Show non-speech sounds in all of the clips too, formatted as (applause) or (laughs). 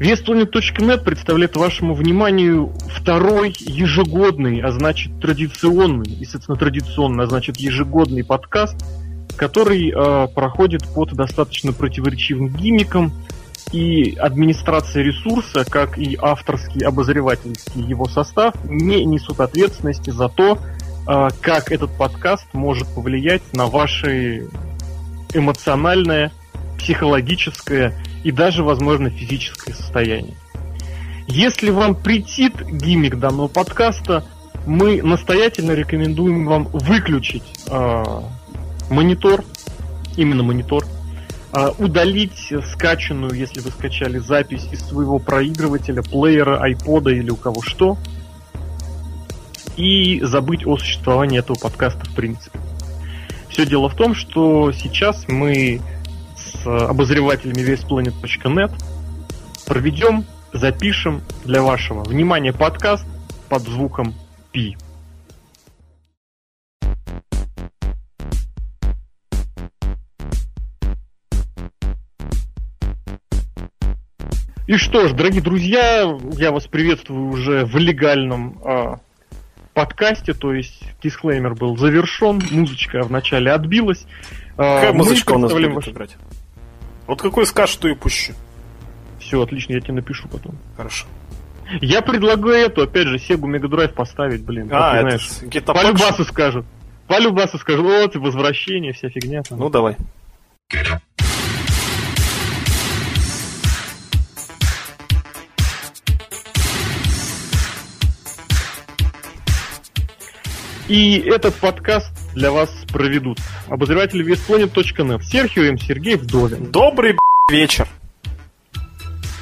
VSPlanet.net представляет вашему вниманию второй ежегодный, а значит традиционный, естественно традиционный, а значит ежегодный подкаст, который э, проходит под достаточно противоречивым гиммиком, и администрация ресурса, как и авторский обозревательский его состав, не несут ответственности за то, э, как этот подкаст может повлиять на ваше эмоциональное, психологическое и даже, возможно, физическое состояние. Если вам претит гиммик данного подкаста, мы настоятельно рекомендуем вам выключить э, монитор, именно монитор, э, удалить скачанную, если вы скачали запись из своего проигрывателя, плеера, айпода или у кого что, и забыть о существовании этого подкаста в принципе. Все дело в том, что сейчас мы с обозревателями весьplanet.net проведем, запишем для вашего внимания подкаст под звуком Пи. И что ж, дорогие друзья, я вас приветствую уже в легальном э, подкасте, то есть дисклеймер был завершен, музычка вначале отбилась. А, Какая музычка у нас будет ваш... играть? Вот какой скажешь, то и пущу. Все, отлично, я тебе напишу потом. Хорошо. Я предлагаю эту, опять же, Sega Mega Drive поставить, блин. А, это знаешь. По любасу скажут. По любасу скажут, вот, возвращение, вся фигня. Там. Ну, давай. И этот подкаст для вас проведут обозреватели веспланет.нет Серхио М. Сергей Вдовин. Добрый вечер.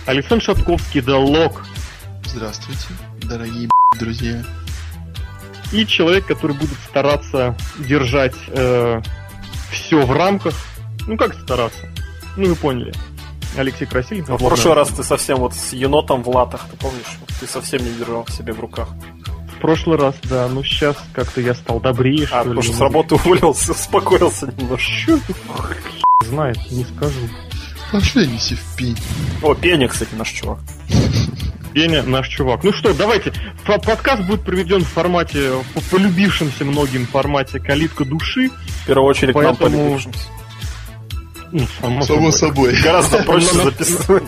Александр Шатковский, Далок. Здравствуйте, дорогие друзья. И человек, который будет стараться держать э, все в рамках. Ну как стараться? Ну вы поняли. Алексей Красильников. В прошлый раз ты совсем вот с енотом в латах, ты помнишь? Ты совсем не держал себе в руках прошлый раз, да. Ну, сейчас как-то я стал добрее, а, потому что с работы уволился, (laughs) успокоился немножко. Ты знает, не скажу. Пошли неси в пень. О, Пеня, кстати, наш чувак. Пеня наш чувак. Ну что, давайте. Подкаст будет проведен в формате, по полюбившемся многим формате калитка души. В первую очередь Поэтому... нам полюбившимся. Ну, само, само собой. собой. Гораздо проще записывать.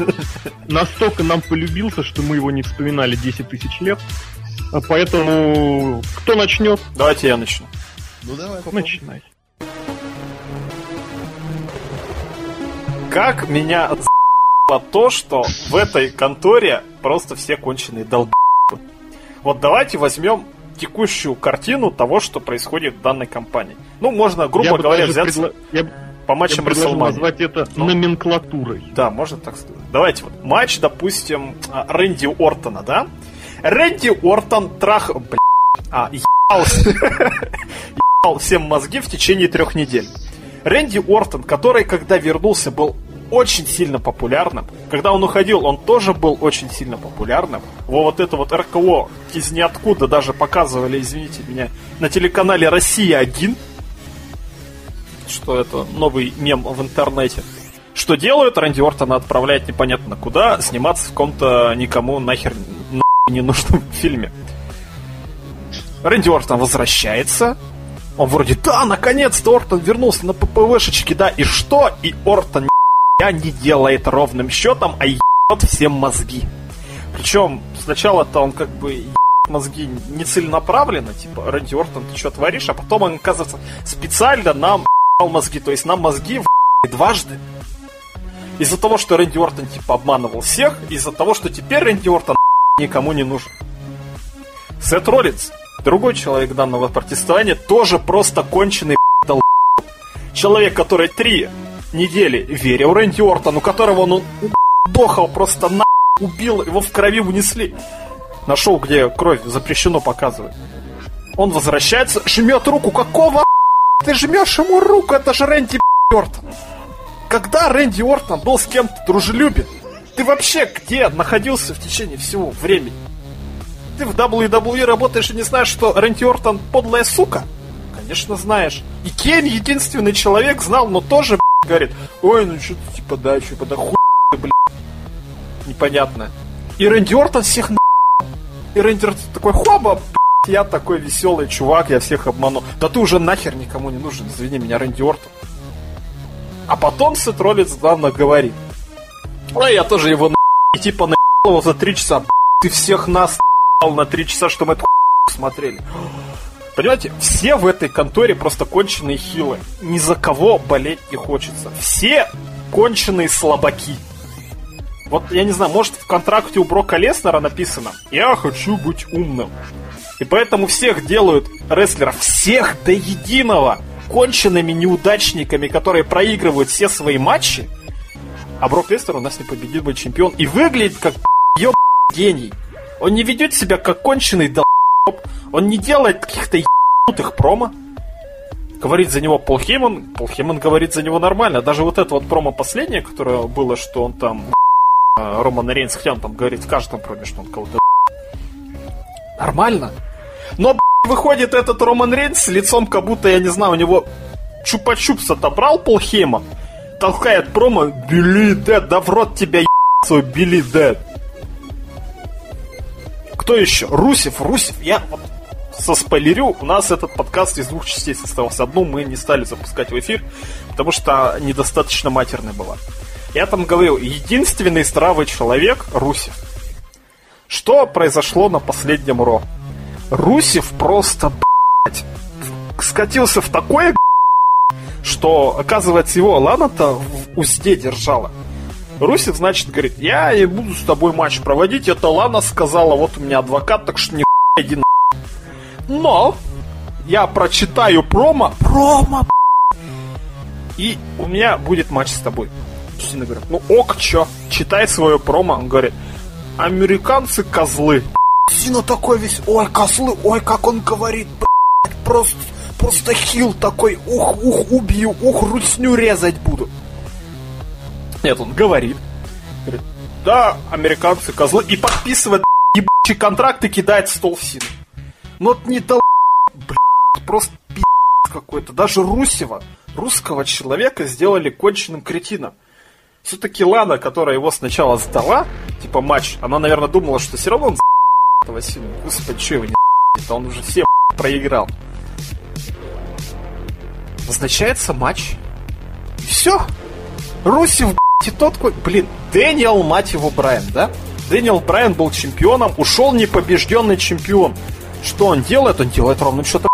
Настолько нам полюбился, что мы его не вспоминали 10 тысяч лет. А поэтому кто начнет? Давайте я начну. Ну давай, попробуй. Начинай. Как меня за***ло то, что в этой конторе просто все конченые долбы. Вот давайте возьмем текущую картину того, что происходит в данной компании. Ну, можно, грубо я говоря, взяться предла... я... по матчам я назвать это Но... номенклатурой. Да, можно так сказать. Давайте вот. Матч, допустим, Рэнди Ортона, да? Рэнди Ортон трах... Бля... А, ебал... всем мозги в течение трех недель. Рэнди Ортон, который, когда вернулся, был очень сильно популярным. Когда он уходил, он тоже был очень сильно популярным. Во вот это вот РКО из ниоткуда даже показывали, извините меня, на телеканале «Россия-1», что это новый мем в интернете. Что делают? Рэнди Ортона отправляет непонятно куда, сниматься в каком-то никому нахер ненужном фильме. Рэнди Ортон возвращается. Он вроде, да, наконец-то Ортон вернулся на ППВшечке, да, и что? И Ортон я не делает ровным счетом, а ебет всем мозги. Причем сначала-то он как бы мозги не целенаправленно, типа, Рэнди Ортон, ты что творишь? А потом он, оказывается, специально нам мозги, то есть нам мозги дважды. Из-за того, что Рэнди Ортон, типа, обманывал всех, из-за того, что теперь Рэнди Ортон никому не нужен. Сет Роллинс, другой человек данного протестования, тоже просто конченый (laughs) дол... Человек, который три недели верил Рэнди Ортону, которого он дохал просто на убил, его в крови унесли. Нашел, где кровь запрещено показывать. Он возвращается, жмет руку. Какого (laughs) ты жмешь ему руку? Это же Рэнди (laughs) Ортон. Когда Рэнди Ортон был с кем-то дружелюбен, ты вообще где находился в течение всего времени? Ты в WWE работаешь и не знаешь, что Рэнди Ортон подлая сука? Конечно, знаешь. И Кен единственный человек знал, но тоже, говорит, ой, ну что-то типа да, типа да хуй, блядь. непонятное. И Рэнди Ортон всех на... И Рэнди Ортон такой, хоба, я такой веселый чувак, я всех обману. Да ты уже нахер никому не нужен, извини меня, Рэнди Ортон. А потом Сет Роллинс главное говорит. А я тоже его на... И типа на его за три часа. Ты всех нас на три часа, что мы эту смотрели. Понимаете, все в этой конторе просто конченые хилы. Ни за кого болеть не хочется. Все конченые слабаки. Вот, я не знаю, может в контракте у Брока Леснера написано «Я хочу быть умным». И поэтому всех делают рестлеров, всех до единого, конченными неудачниками, которые проигрывают все свои матчи. А Брок Леснер у нас не победит быть чемпион. И выглядит как еб гений. Он не ведет себя как конченый долб. Он не делает каких-то ебнутых промо. Говорит за него Пол Хейман. Пол Хейман говорит за него нормально. Даже вот это вот промо последнее, которое было, что он там Роман Рейнс, он там говорит в каждом проме, что он кого-то Нормально. Но выходит этот Роман Рейнс с лицом, как будто, я не знаю, у него чупа-чупс отобрал Пол Хейман, толкает промо, Билли Дэд, да в рот тебя свой Билли Дэд. Кто еще? Русев, Русев, я вот со спойлерю, у нас этот подкаст из двух частей состоялся. Одну мы не стали запускать в эфир, потому что недостаточно матерная была. Я там говорил, единственный здравый человек Русев. Что произошло на последнем Ро? Русев просто, блядь, скатился в такое, что, оказывается, его Лана-то в узде держала. Русев, значит, говорит, я не буду с тобой матч проводить, это Лана сказала, вот у меня адвокат, так что не иди на... Но я прочитаю промо, промо, и у меня будет матч с тобой. Сина говорит, ну ок, чё, читай свое промо. Он говорит, американцы козлы. Сина такой весь, ой, козлы, ой, как он говорит, блядь, просто, просто хил такой, ух, ух, убью, ух, русню резать буду. Нет, он говорит, говорит, да, американцы козлы, и подписывает (laughs) ебучий контракт и кидает в стол Сина. Ну, вот не то, блядь, просто пи*** какой-то. Даже Русева, русского человека, сделали конченным кретином все-таки Лана, которая его сначала сдала, типа матч, она, наверное, думала, что все равно он (laughs) этого сильно. Господи, что его не (laughs) это он уже все проиграл. Назначается матч. И все. Русев, и тот. Блин, Дэниел, мать его, Брайан, да? Дэниел Брайан был чемпионом, ушел непобежденный чемпион. Что он делает? Он делает ровно что-то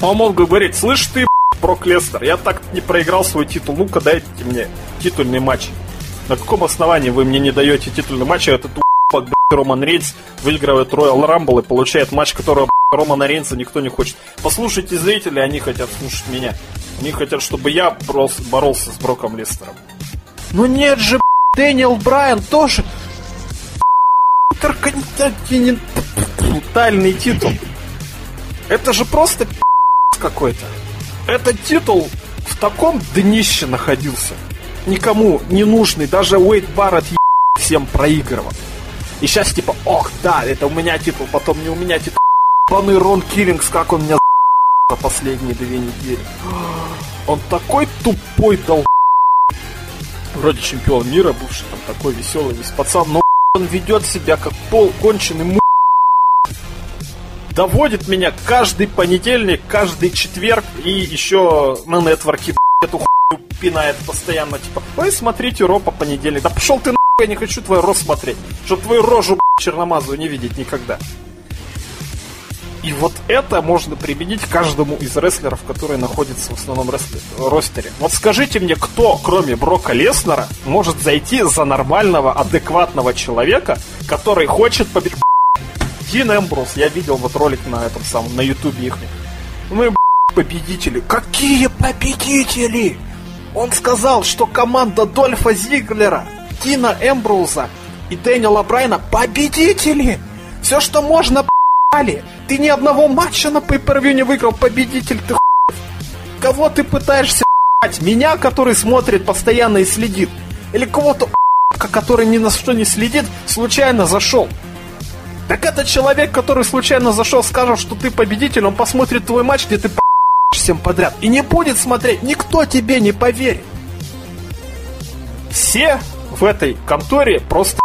Он мог говорить, слышь ты, Брок Леснар, я так не проиграл свой титул, ну-ка дайте мне титульный матч. На каком основании вы мне не даете титульный матч, а этот блядь, Роман Рейнс выигрывает Royal Rumble и получает матч, которого Романа Рейнса никто не хочет. Послушайте зрители, они хотят слушать меня. Они хотят, чтобы я боролся, с Броком Лестером. Ну нет же, Дэниел Брайан тоже интерконтинентальный титул. Это же просто какой-то. Этот титул в таком днище находился. Никому не нужный. Даже Уэйд Барретт всем проигрывал. И сейчас типа, ох, да, это у меня титул, потом не у меня титул. Паны Рон Киллингс, как он меня за последние две недели. Он такой тупой дал вроде чемпион мира, бывший там такой веселый весь пацан, но он ведет себя как пол конченый му доводит меня каждый понедельник, каждый четверг и еще на нетворке эту хуйню пинает постоянно. Типа, ой, смотрите Ро по понедельник. Да пошел ты нахуй, я не хочу твой рот смотреть. Чтоб твою рожу черномазую не видеть никогда. И вот это можно применить каждому из рестлеров, которые находятся в основном ростере. Вот скажите мне, кто, кроме Брока Леснера, может зайти за нормального, адекватного человека, который хочет победить Дин Эмбрус, я видел вот ролик на этом самом, на ютубе их. Мы, победители. Какие победители? Он сказал, что команда Дольфа Зиглера, Дина Эмброуза и Дэниела Брайна победители. Все, что можно, п***ли. Ты ни одного матча на пейпервью не выиграл, победитель ты хуев. Кого ты пытаешься п***ать? Меня, который смотрит постоянно и следит? Или кого-то который ни на что не следит, случайно зашел? Так это человек, который случайно зашел, скажет, что ты победитель, он посмотрит твой матч, где ты всем подряд. И не будет смотреть, никто тебе не поверит. Все в этой конторе просто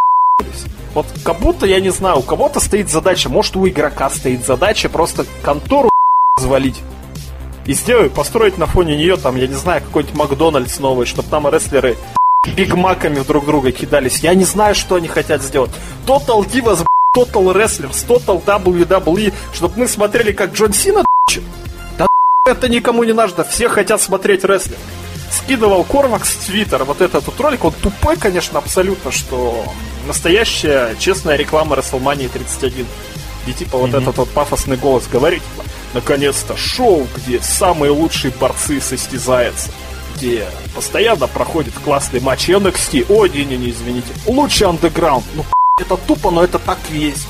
вот как будто, я не знаю, у кого-то стоит задача, может у игрока стоит задача просто контору завалить. И сделать, построить на фоне нее там, я не знаю, какой-нибудь Макдональдс новый, чтобы там рестлеры бигмаками друг друга кидались. Я не знаю, что они хотят сделать. Total Divas, Total Wrestlers, Total WWE, чтобы мы смотрели, как Джон Сина Да это никому не надо, все хотят смотреть рестлинг. Скидывал Корвакс с Твиттера вот этот вот ролик, он тупой, конечно, абсолютно, что настоящая честная реклама WrestleMania 31. И типа вот mm-hmm. этот вот пафосный голос говорит, типа, наконец-то шоу, где самые лучшие борцы состязаются где постоянно проходит классный матч NXT. Ой, не-не-не, извините. Лучший андеграунд. Ну, это тупо, но это так и есть.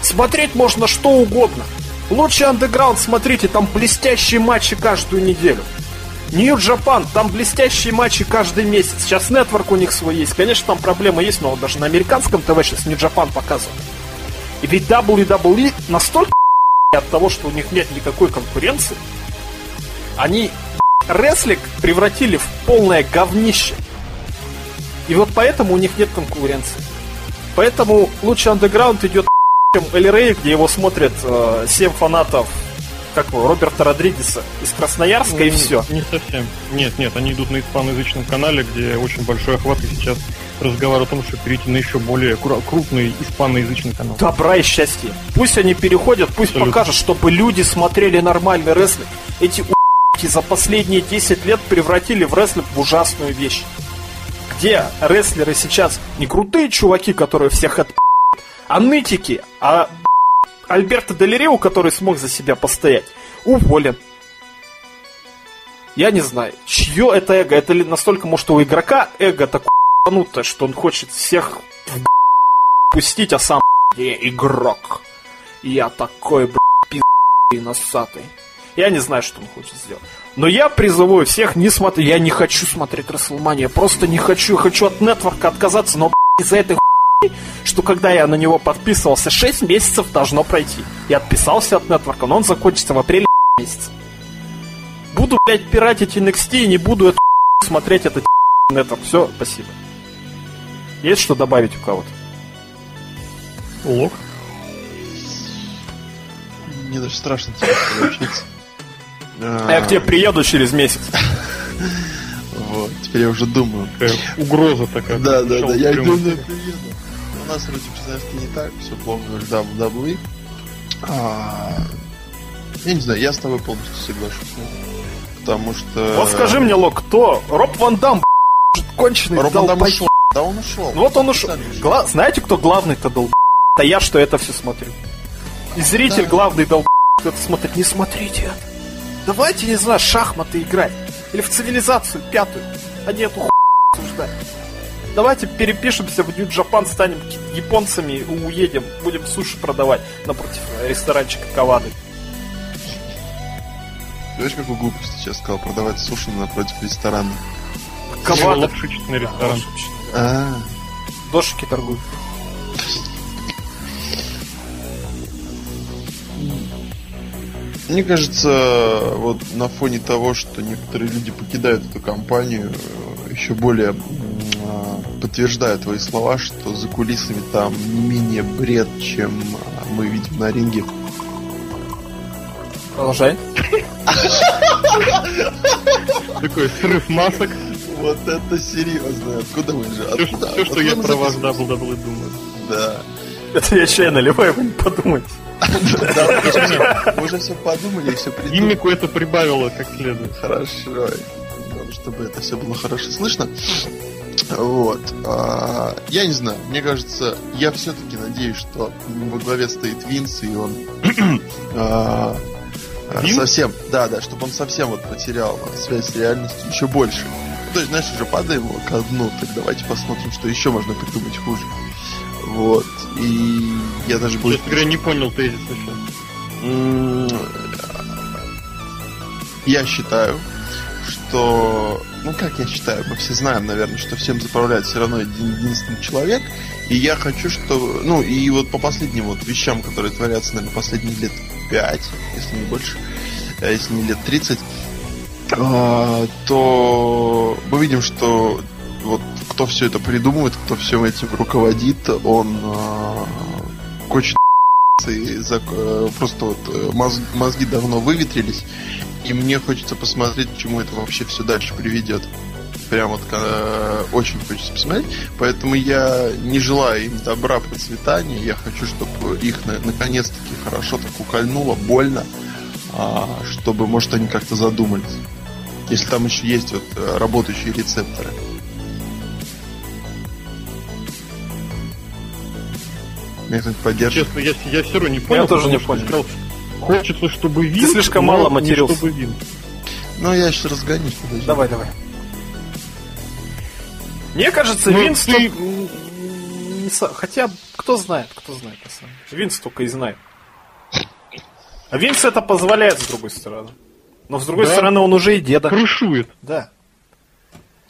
Смотреть можно что угодно. Лучший андеграунд, смотрите, там блестящие матчи каждую неделю. Нью Джапан, там блестящие матчи каждый месяц. Сейчас нетворк у них свой есть. Конечно, там проблемы есть, но даже на американском ТВ сейчас Нью Джапан показывает. И ведь WWE настолько (laughs) от того, что у них нет никакой конкуренции, они (laughs) рестлинг превратили в полное говнище. И вот поэтому у них нет конкуренции. Поэтому лучший андеграунд идет (laughs) чем Эль Рей, где его смотрят э, 7 фанатов как его, Роберта Родригеса из Красноярска ну, и все. Не совсем. Нет, нет, они идут на испаноязычном канале, где очень большой охват, и сейчас разговор о том, что перейти на еще более крупный испаноязычный канал. Добра и счастья. Пусть они переходят, пусть Абсолютно. покажут, чтобы люди смотрели нормальный рестлинг. Эти у**ки за последние 10 лет превратили в рестлинг в ужасную вещь. Где рестлеры сейчас не крутые чуваки, которые всех от а нытики, а Альберто Делерио, который смог за себя постоять, уволен. Я не знаю, чье это эго. Это ли настолько, может, у игрока эго такое что он хочет всех пустить, а сам я игрок. Я такой, блядь, носатый. Я не знаю, что он хочет сделать. Но я призываю всех не смотреть. Я не хочу смотреть Расселмания. Просто не хочу. Хочу от нетворка отказаться. Но из-за этой что когда я на него подписывался, 6 месяцев должно пройти. Я отписался от нетворка, но он закончится в апреле (laughs) месяце. Буду, блядь, пиратить NXT и не буду это (laughs) смотреть этот (laughs) нетворк. Все, спасибо. Есть что добавить у кого-то? Лог? Мне даже страшно тебе общаться. А я к тебе приеду через месяц. Вот, теперь я уже думаю. Угроза такая. Да, да, да, я приеду у нас вроде в не так, все плохо в WWE. А, я не знаю, я с тобой полностью соглашусь. Потому что... Вот скажи мне, Лок, кто? Роб Ван Дам, конченый Роб Ван Дам ушел. Да он ушел. Ну вот он ушел. Гла... Знаете, кто главный-то дол... Да я что это все смотрю. И зритель да. главный дол... это смотрит. Не смотрите это. Давайте, не знаю, шахматы играть. Или в цивилизацию пятую. А не эту обсуждать давайте перепишемся в Нью-Джапан, станем японцами, уедем, будем суши продавать напротив ресторанчика Кавады. Знаешь, какую глупость сейчас сказал? Продавать суши напротив ресторана. Кавада. Лапшичный ресторан. А. Дошики торгуют. Мне кажется, вот на фоне того, что некоторые люди покидают эту компанию, еще более подтверждаю твои слова, что за кулисами там не менее бред, чем мы видим на ринге. Продолжай. Такой срыв масок. Вот это серьезно. Откуда вы же? Откуда? Все, что я про вас WWE думаю. Да. Это я чай наливаю, вы не подумайте. Да, мы уже все подумали и все придумали. Имику это прибавило как следует. Хорошо. Чтобы это все было хорошо слышно. Вот. А, я не знаю, мне кажется, я все-таки надеюсь, что во главе стоит Винс, и он (clears throat) а, а, совсем, да, да, чтобы он совсем вот потерял связь с реальностью еще больше. То есть, знаешь, уже падаем его ко дну, так давайте посмотрим, что еще можно придумать хуже. Вот. И я даже буду... Честно говоря, не понял тезис еще. Я считаю, что, ну как я считаю, мы все знаем, наверное, что всем заправляет все равно один единственный человек. И я хочу, что, ну и вот по последним вот вещам, которые творятся, наверное, последние лет 5, если не больше, а если не лет 30, а, то мы видим, что вот кто все это придумывает, кто всем этим руководит, он э, хочет и зак... э, просто вот э, мозг... мозги давно выветрились, и мне хочется посмотреть, к чему это вообще все дальше приведет. Прям вот э, очень хочется посмотреть. Поэтому я не желаю им добра, процветания. Я хочу, чтобы их на- наконец-таки хорошо так укольнуло, больно, а, чтобы, может, они как-то задумались. Если там еще есть вот э, работающие рецепторы. Меня кто-нибудь поддержит. Честно, я, я все равно не понял. тоже не понял. сказал, Хочется, чтобы вин. слишком но мало не матерился. чтобы вин. Ну, я сейчас разгонюсь, подожди. Давай, давай. Мне кажется, Ну, Винс ты- не со- Хотя, кто знает, кто знает на самом деле. Винс только и знает. А Винс это позволяет, с другой стороны. Но с другой Да. стороны, он уже и деда. Крышует. Да.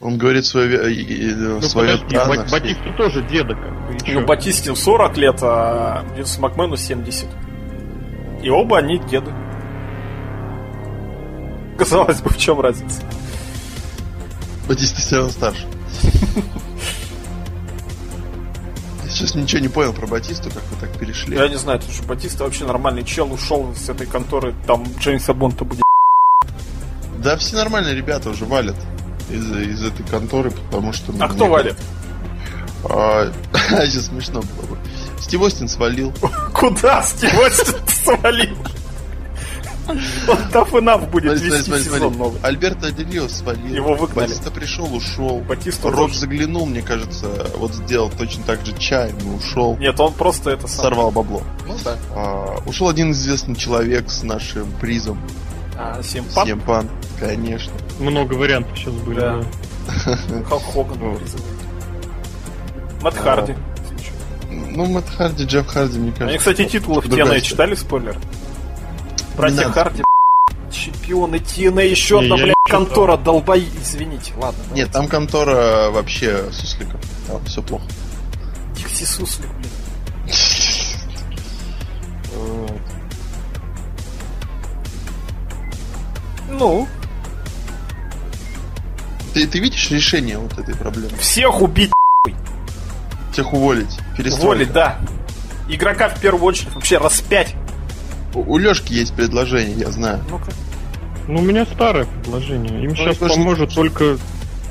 Он говорит свое, Ну, свое подожди, да, Ба- на все. Батиста тоже деда как бы. Ну, Батистин 40 лет, а Винсу Макмену 70. И оба они деды. Казалось бы, в чем разница? Батиста все равно старше. Я сейчас ничего не понял про Батисту, как вы так перешли. Я не знаю, потому что Батиста вообще нормальный чел, ушел с этой конторы, там Джеймса Бонта будет. Да все нормальные ребята уже валят из, из этой конторы, потому что... ну, А кто валит? (laughs) А, сейчас смешно было бы. Стив Остин свалил. Куда Стив Остин свалил? Он тоugh enough будет Смотри, вести смотри, сезон смотри. новый. Альберто Делио свалил. Его выгнали. Батиста пришел, ушел. Батиста Рок тоже. заглянул, мне кажется, вот сделал точно так же чай, и ушел. Нет, он просто это сам. Сорвал бабло. Ну да. А, ушел один известный человек с нашим призом. А, Симпан, Семпан, конечно. Много вариантов сейчас были. Да. Халк Хоган. Мэтт А, Харди. Ну, Мэтт Харди, Джефф Харди, мне кажется. Они, кстати, титулы в TNA история. читали, спойлер? Братья. Харди, чемпионы TNA, еще Не, одна, блядь, контора, долбои. Извините, ладно. Нет, там контора вообще сусликов. Там все плохо. Дикси Суслик, блядь. Вот. Ну, Ты, ты видишь решение вот этой проблемы? всех убить, Всех уволить, перестройка. уволить, да. Игрока в первую очередь вообще распять. У, у Лешки есть предложение, я знаю. Ну-ка. Ну, у меня старое предложение. Им Ну, сейчас это же- поможет только...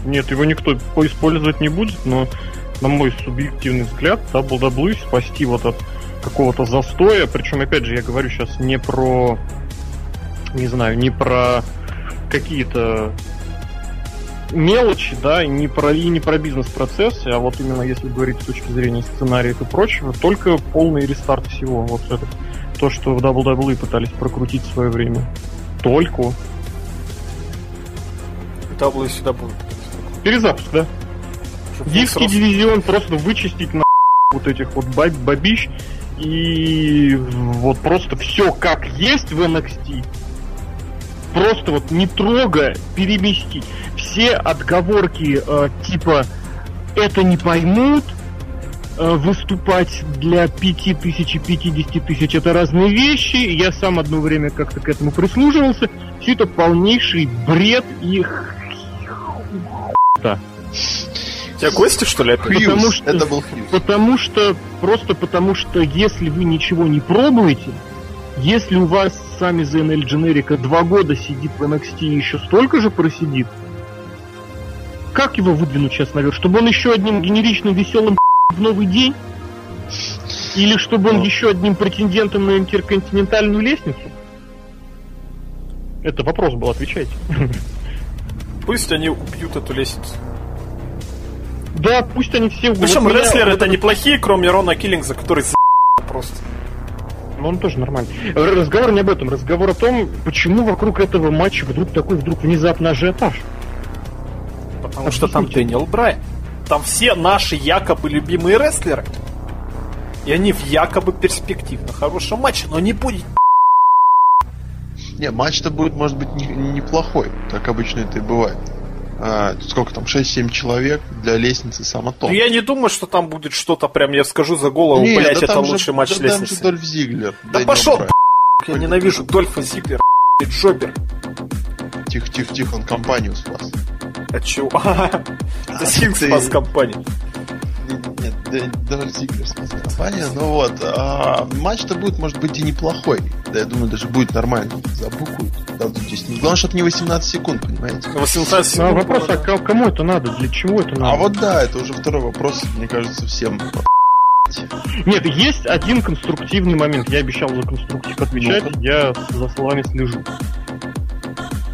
Нет, его никто использовать не будет, но, на мой субъективный взгляд, WWE спасти вот от какого-то застоя. Причем, опять же, я говорю сейчас не про... Не знаю, не про какие-то мелочи, да, и не про, и не про бизнес-процессы, а вот именно если говорить с точки зрения сценариев и прочего, только полный рестарт всего. Вот это то, что в WWE пытались прокрутить в свое время. Только. W сюда будет. Перезапуск, да? Чтобы Диский дивизион просто вычистить на вот этих вот баб- бабищ и вот просто все как есть в NXT. Просто вот не трогая, переместить. Все отговорки э, типа это не поймут, э, выступать для 5 тысяч и 50 тысяч это разные вещи. Я сам одно время как-то к этому прислуживался. Все это полнейший бред и хуйта. У тебя гости, что ли, опять? Потому что- это был Хьюз. Потому что, просто потому что, если вы ничего не пробуете, если у вас сами за NL Generica два года сидит в NXT и еще столько же просидит, как его выдвинуть сейчас наверх? Чтобы он еще одним генеричным веселым (laughs) в новый день? Или чтобы он Ну. еще одним претендентом на интерконтинентальную лестницу? Это вопрос был, отвечайте. (laughs) Пусть они убьют эту лестницу. Да, пусть они все... Причем вот меня- рестлеры-то неплохие, кроме Рона Киллингса, который за (laughs) просто. Ну, он тоже нормальный. Разговор не об этом. Разговор о том, почему вокруг этого матча вдруг такой вдруг внезапный ажиотаж. Потому что там Объясните. Дэниел Брайан. Там все наши якобы любимые рестлеры. И они в якобы перспективно хорошем матче, но не будет Не, матч-то будет, может быть, не- неплохой. Так обычно это и бывает. А, сколько там, 6-7 человек для лестницы само то. Ну, я не думаю, что там будет что-то прям, я скажу за голову, Не, блять, да это там же- лучший матч да там же лестницы. Дольф Зиглер. Да пошел, Брайан. Я ненавижу Дольфа Зиглера, и Джобер. Тихо, тихо, тихо, он компанию спас. А чего? Это (laughs) Синкс спас компанию. Дольф Зиглер спас компания. Ну вот, а, матч-то будет, может быть, и неплохой. Да, я думаю, даже будет нормально. Забукают. здесь. Главное, чтобы не 18 секунд, понимаете? 18 секунд. Ну, вопрос, а кому это надо? Для чего это надо? А вот да, это уже второй вопрос, мне кажется, всем нет, есть один конструктивный момент. Я обещал за конструктив отвечать, ну я за словами слежу.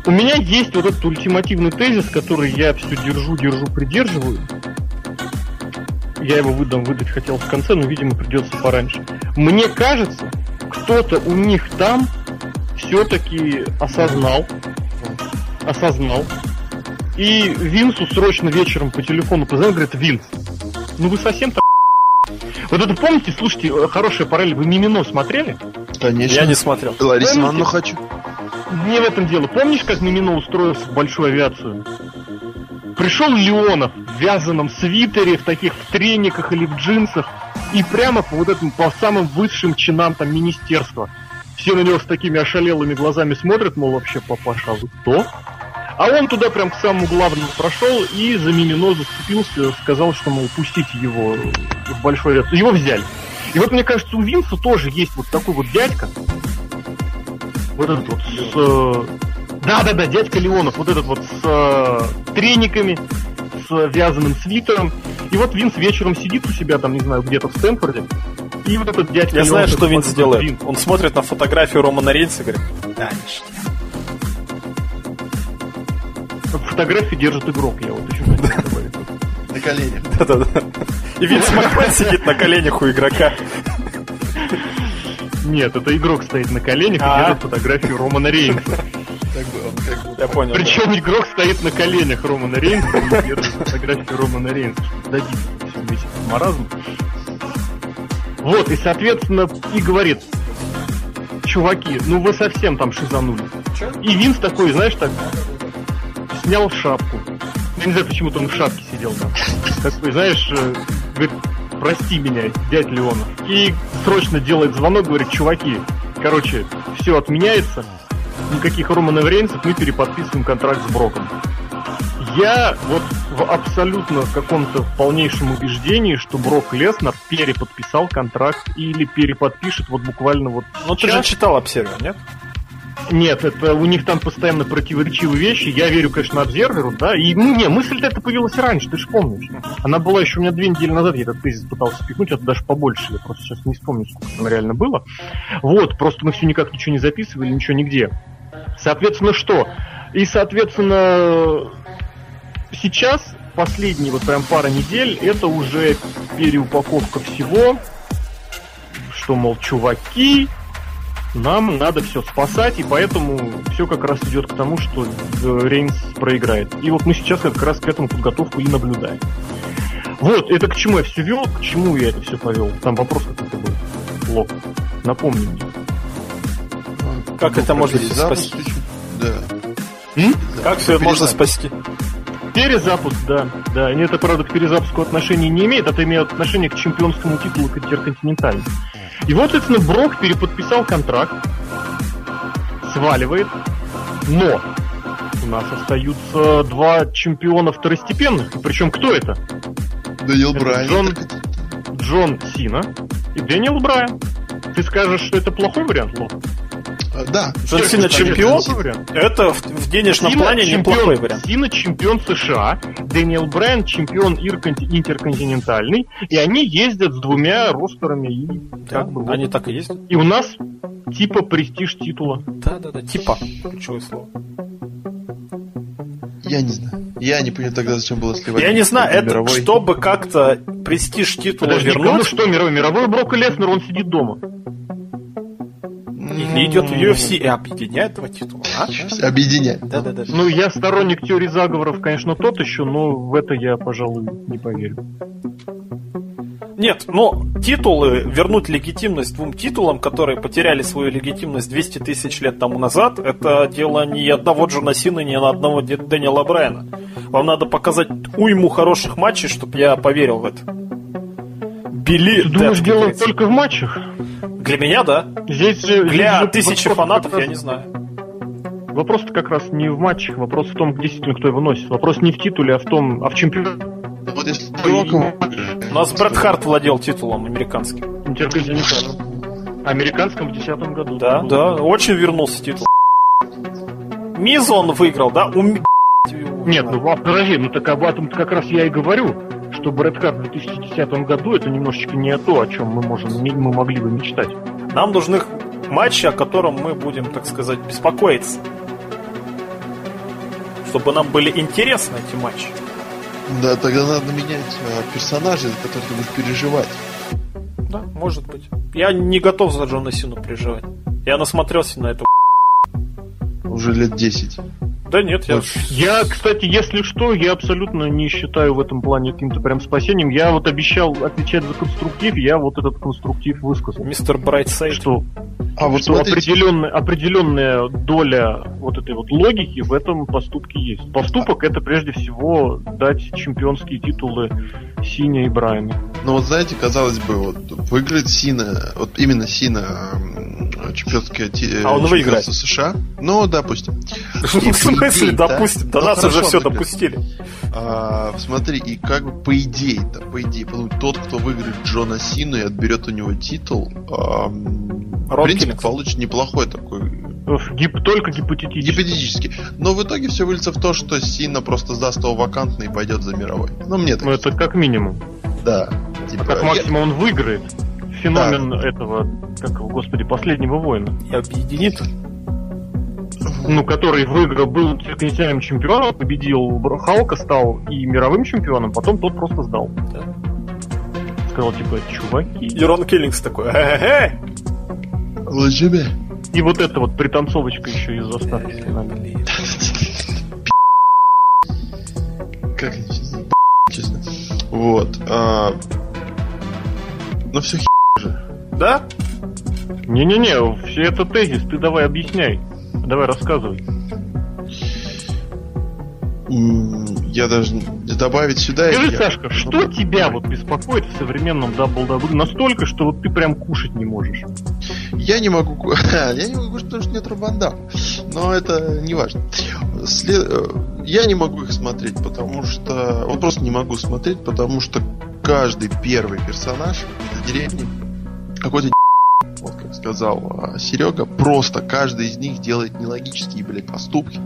У меня есть вот этот ультимативный тезис, который я все держу, держу, придерживаю. Я его выдам, выдать хотел в конце, но, видимо, придется пораньше. Мне кажется, кто-то у них там все-таки осознал, осознал, и Винсу срочно вечером по телефону позвонил, говорит, Винс, ну вы совсем (laughs) вот это помните, слушайте, э, хорошая параллель, вы Мимино смотрели? Конечно. Я не смотрел. Ларису Ивановну хочу. Не в этом дело. Помнишь, как Мимино устроился в большую авиацию? Пришел Леонов в вязаном свитере, в таких в трениках или в джинсах, и прямо по вот этим, по самым высшим чинам там министерства. Все на него с такими ошалелыми глазами смотрят, мол, вообще, папаша, вы кто? А он туда прям к самому главному прошел и за Мимино заступился, сказал, что, мол, пустите его в большой ряд. Его взяли. И вот, мне кажется, у Винса тоже есть вот такой вот дядька. Вот этот вот с... Э, да-да-да, дядька Леонов, вот этот вот с э, трениками, с вязаным свитером. И вот Винс вечером сидит у себя там, не знаю, где-то в Стэнфорде. И вот этот дядька Я Леонов, знаю, что Винс делает. Винс. Он смотрит на фотографию Романа Рейнса и говорит, да, ништяк фотографию держит игрок, я вот еще хотел добавить. (laughs) На коленях. Да-да-да. И Винс (laughs) Макмен сидит на коленях у игрока. Нет, это игрок стоит на коленях и а. держит фотографию Романа Рейнса. Я понял. Причем игрок стоит на коленях Романа Рейнса и держит фотографию Романа Рейнса. Дадите весь маразм. Вот, и, соответственно, и говорит, чуваки, ну вы совсем там шизанули. И Винс такой, знаешь, так снял шапку. Я не знаю, почему-то он в шапке сидел там. Такой, знаешь, э, говорит, прости меня, дядь Леонов. И срочно делает звонок, говорит, чуваки, короче, все отменяется, никаких Романа Рейнсов, мы переподписываем контракт с Броком. Я вот в абсолютно каком-то полнейшем убеждении, что Брок Леснер переподписал контракт или переподпишет вот буквально вот. Ну ты же читал обсервер, нет? Нет, это у них там постоянно противоречивые вещи. Я верю, конечно, обзерверу, да. И ну, не, мысль-то это появилась раньше, ты же помнишь. Она была еще у меня две недели назад, я этот тезис пытался пихнуть, это даже побольше. Я просто сейчас не вспомню, сколько там реально было. Вот, просто мы все никак ничего не записывали, ничего нигде. Соответственно, что? И, соответственно, сейчас, последние вот прям пара недель, это уже переупаковка всего, что, мол, чуваки, нам надо все спасать, и поэтому все как раз идет к тому, что э, Рейнс проиграет. И вот мы сейчас как раз к этому подготовку и наблюдаем. Вот, это к чему я все вел, к чему я это все повел. Там вопрос какой-то был. Лок. Напомни мне. Как это можно спасти? Да. М? Как все можно спасти? Перезапуск, да. Да, и это, правда, к перезапуску отношения не имеет, это имеет отношение к чемпионскому титулу интерконтинентальному. И вот, соответственно, Брок переподписал контракт, сваливает, но у нас остаются два чемпиона второстепенных. Причем кто это? Дэниел Брайан. Джон, Джон Сина и Дэниел Брайан. Ты скажешь, что это плохой вариант, Ло? А, да. Джон Сина чемпион? Это в, в денежном Сина плане чемпион, неплохой вариант. Сина чемпион США, Дэниел Брайан чемпион интерконтинентальный, и они ездят с двумя roster ами. И да, как бы, они вот. так и ездят. И у нас типа престиж титула. Да-да-да, типа. Ключевое слово. Я не знаю. Я не понял тогда, зачем было сливать. Я не знаю, это мировой. чтобы как-то престиж титула Подожди, вернуть. Кому что мировой? Мировой Брок и Леснер, он сидит дома. Или идет в UFC и объединяет два титула, а? Объединяет. Да, да, да. Ну, я сторонник теории заговоров, конечно, тот еще, но в это я, пожалуй, не поверю. Нет, но титулы, вернуть легитимность двум титулам, которые потеряли свою легитимность 200 тысяч лет тому назад, это дело ни одного Джона Сина, ни одного Дэниела Брайана. Вам надо показать уйму хороших матчей, чтобы я поверил в это. Били Ты думаешь, дело только в матчах? Для меня, да. Здесь, Для здесь тысячи фанатов, я не знаю. вопрос как раз не в матчах, вопрос в том, действительно, кто его носит. Вопрос не в титуле, а в том, а в чемпионате. Вот если У нас Брэд Харт владел титулом американским. Интерконтинентальным. Американском в 2010 году. Да, да, очень вернулся титул. Миз он выиграл, да? У Ми- Нет, ну а, подожди, ну так об этом как раз я и говорю, что Брэд Харт в 2010 году это немножечко не то, о чем мы можем, мы могли бы мечтать. Нам нужны матчи, о котором мы будем, так сказать, беспокоиться. Чтобы нам были интересны эти матчи. Да, тогда надо менять а, персонажей, за которых ты будешь переживать. Да, может быть. Я не готов за Джона Сину переживать. Я насмотрелся на это. Уже лет 10. Да нет, я... Я, кстати, если что, я абсолютно не считаю в этом плане каким-то прям спасением. Я вот обещал отвечать за конструктив, я вот этот конструктив высказал. Мистер Брайтсайд. Что, А вот что смотрите, определенная, определенная доля вот этой вот логики в этом поступке есть. Поступок это прежде всего дать чемпионские титулы Сине и Брайану. ну вот знаете, казалось бы, вот выиграет Сина, вот именно Сина м, чемпионское ти- А он чемпионство выиграет. США. Ну, допустим. В смысле, Да. допустим? Да Ну, нас уже все допустили. А, смотри, и как бы по идее-то, по идее, тот, кто выиграет Джона Сину и отберет у него титул, в принципе, получит неплохой такой Гип- только гипотетически. гипотетически. Но в итоге все выльется в то, что Сина просто сдаст его вакантно и пойдет за мировой. Ну, мне так Ну это как минимум. Да. Типа, А как я- максимум он выиграет. Феномен этого, как его, господи, последнего воина. И объединит. Ну, который выиграл, был континентальным чемпионом, победил Халка, стал и мировым чемпионом, потом тот просто сдал. Да. Сказал, типа, чуваки. И Рон Киллингс такой. Лжебе. И вот эта вот пританцовочка еще из заставки с феноменом. Как (laughs) честно. Вот. а, Ну все Да? Не-не-не, все это тезис, ты давай объясняй. Давай рассказывай. Я даже добавить сюда. Скажи, я- Сашка, что тебя вот беспокоит в современном WWE настолько, что вот ты прям кушать не можешь? Я не могу... (laughs) Я не могу потому что нет Рубанда. Но это не важно. След- э, Я не могу их смотреть, потому что... Вот просто не могу смотреть, потому что каждый первый персонаж в деревне какой-то сказал Серега, просто каждый из них делает нелогические, блядь, поступки,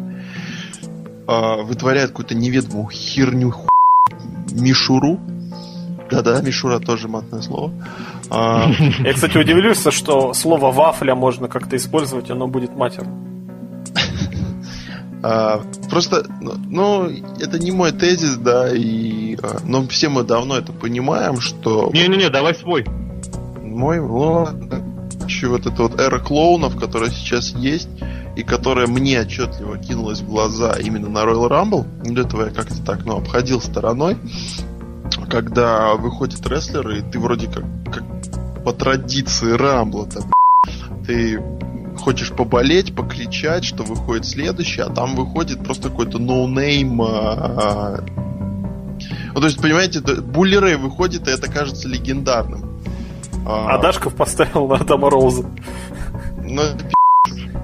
а, вытворяет какую-то неведомую херню, ху- мишуру. Да-да, мишура тоже матное слово. А, (laughs) Я, кстати, удивлюсь, что слово вафля можно как-то использовать, и оно будет матерным. (laughs) А, просто, ну, ну, это не мой тезис, да, и, а, но все мы давно это понимаем, что Не-не-не, давай свой. мой, ну, еще вот эта вот эра клоунов, которая сейчас есть, и которая мне отчетливо кинулась в глаза именно на Royal Rumble, до этого я как-то так, ну, обходил стороной, когда выходит рестлер, и ты вроде как, как по традиции Рамбла, ты хочешь поболеть, покричать, что выходит следующий, а там выходит просто какой-то ноунейм. а, а. Ну, то есть, понимаете, Рэй выходит, и это кажется легендарным. А Дашков поставил на Адама Роуза. Ну, это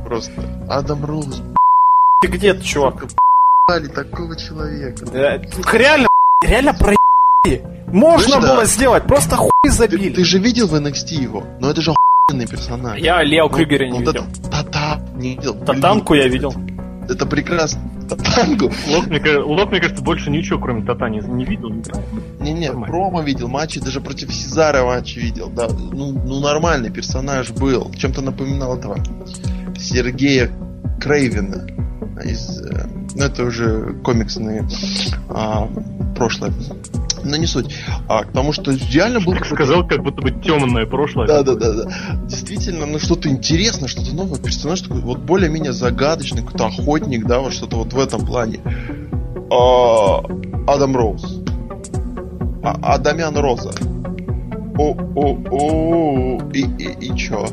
просто. Адам Роуз, Ты где ты, чувак? бали такого человека. Да, Реально, реально про Можно да. было сделать, просто хуй Ты, забили. ты же видел в NXT его? Но это же охуенный персонаж. Я Лео Ну, Крюгера не вот видел. Тата не видел. Татанку я видел. Это прекрасно. Татанку. Лок, мне, Лок, мне кажется, больше ничего, кроме Татани, не видел. Не-не, промо видел, матчи, даже против Сезара матчи видел, да. Ну, ну нормальный персонаж был. Чем-то напоминал этого Сергея Крейвена. Из, э, ну, это уже комиксные а, прошлое. Но не суть. А к тому, что реально был Как сказал, как будто бы темное прошлое. да, да, да, да. Действительно, ну что-то интересное, что-то новое. Персонаж такой вот более-менее загадочный, какой-то охотник, да, вот что-то вот в этом плане. А, Адам Роуз. А, Адамян Роза. О, о, о, и, и, и чё?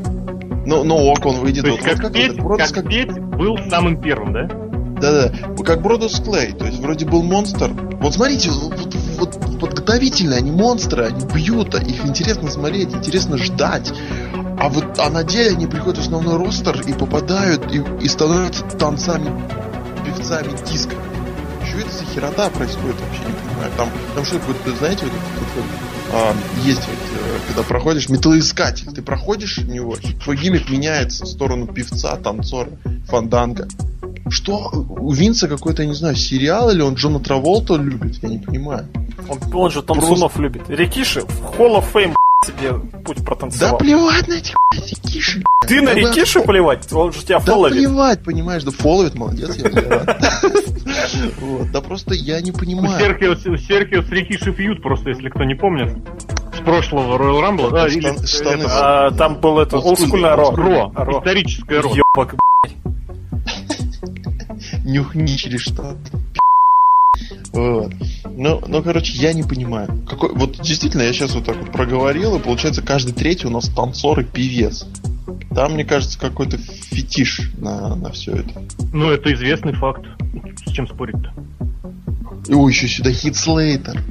Ну, ну ок, он выйдет. То есть вот, как, вот Петь, Бродус как Петь был самым первым, да? да, да. Как Бродус Клей. То есть вроде был монстр. Вот смотрите, вот, вот подготовительные, они монстры, они бьют, их интересно смотреть, интересно ждать. А вот а на деле они приходят в основной ростер и попадают и, и становятся танцами, певцами диска. Что это за херота происходит, вообще не понимаю. Там, там что то знаете, вот, вот, а, есть вот, э, когда проходишь металлоискатель, ты проходишь него, твой гиммик меняется в сторону певца, танцора, фанданга. Что? У Винца какой-то, не знаю, сериал или он Джона Траволта любит? Я не понимаю. Он, он же танцунов Просто... любит. Рекиши в Hall of Fame себе путь протанцевал. Да плевать на этих Рекиши. Ты на Рекиши плевать? Он же тебя фоловит. Да плевать, понимаешь, да фоловит, молодец, я (laughs) да просто я не понимаю. У Серхио, у Серхио с Рикиши фьют, просто если кто не помнит. С прошлого Royal Rumble. Да, а, там был это олдскульное Ро. Историческое Ро. Ёбак, Нюхни через штат. Вот. Ну, ну, короче, я не понимаю. Какой, вот действительно, я сейчас вот так вот проговорил, и получается, каждый третий у нас танцор и певец. Там, мне кажется, какой-то фетиш на, на все это. Ну, это известный факт. С чем спорить-то? О, еще сюда Хит Слейтер.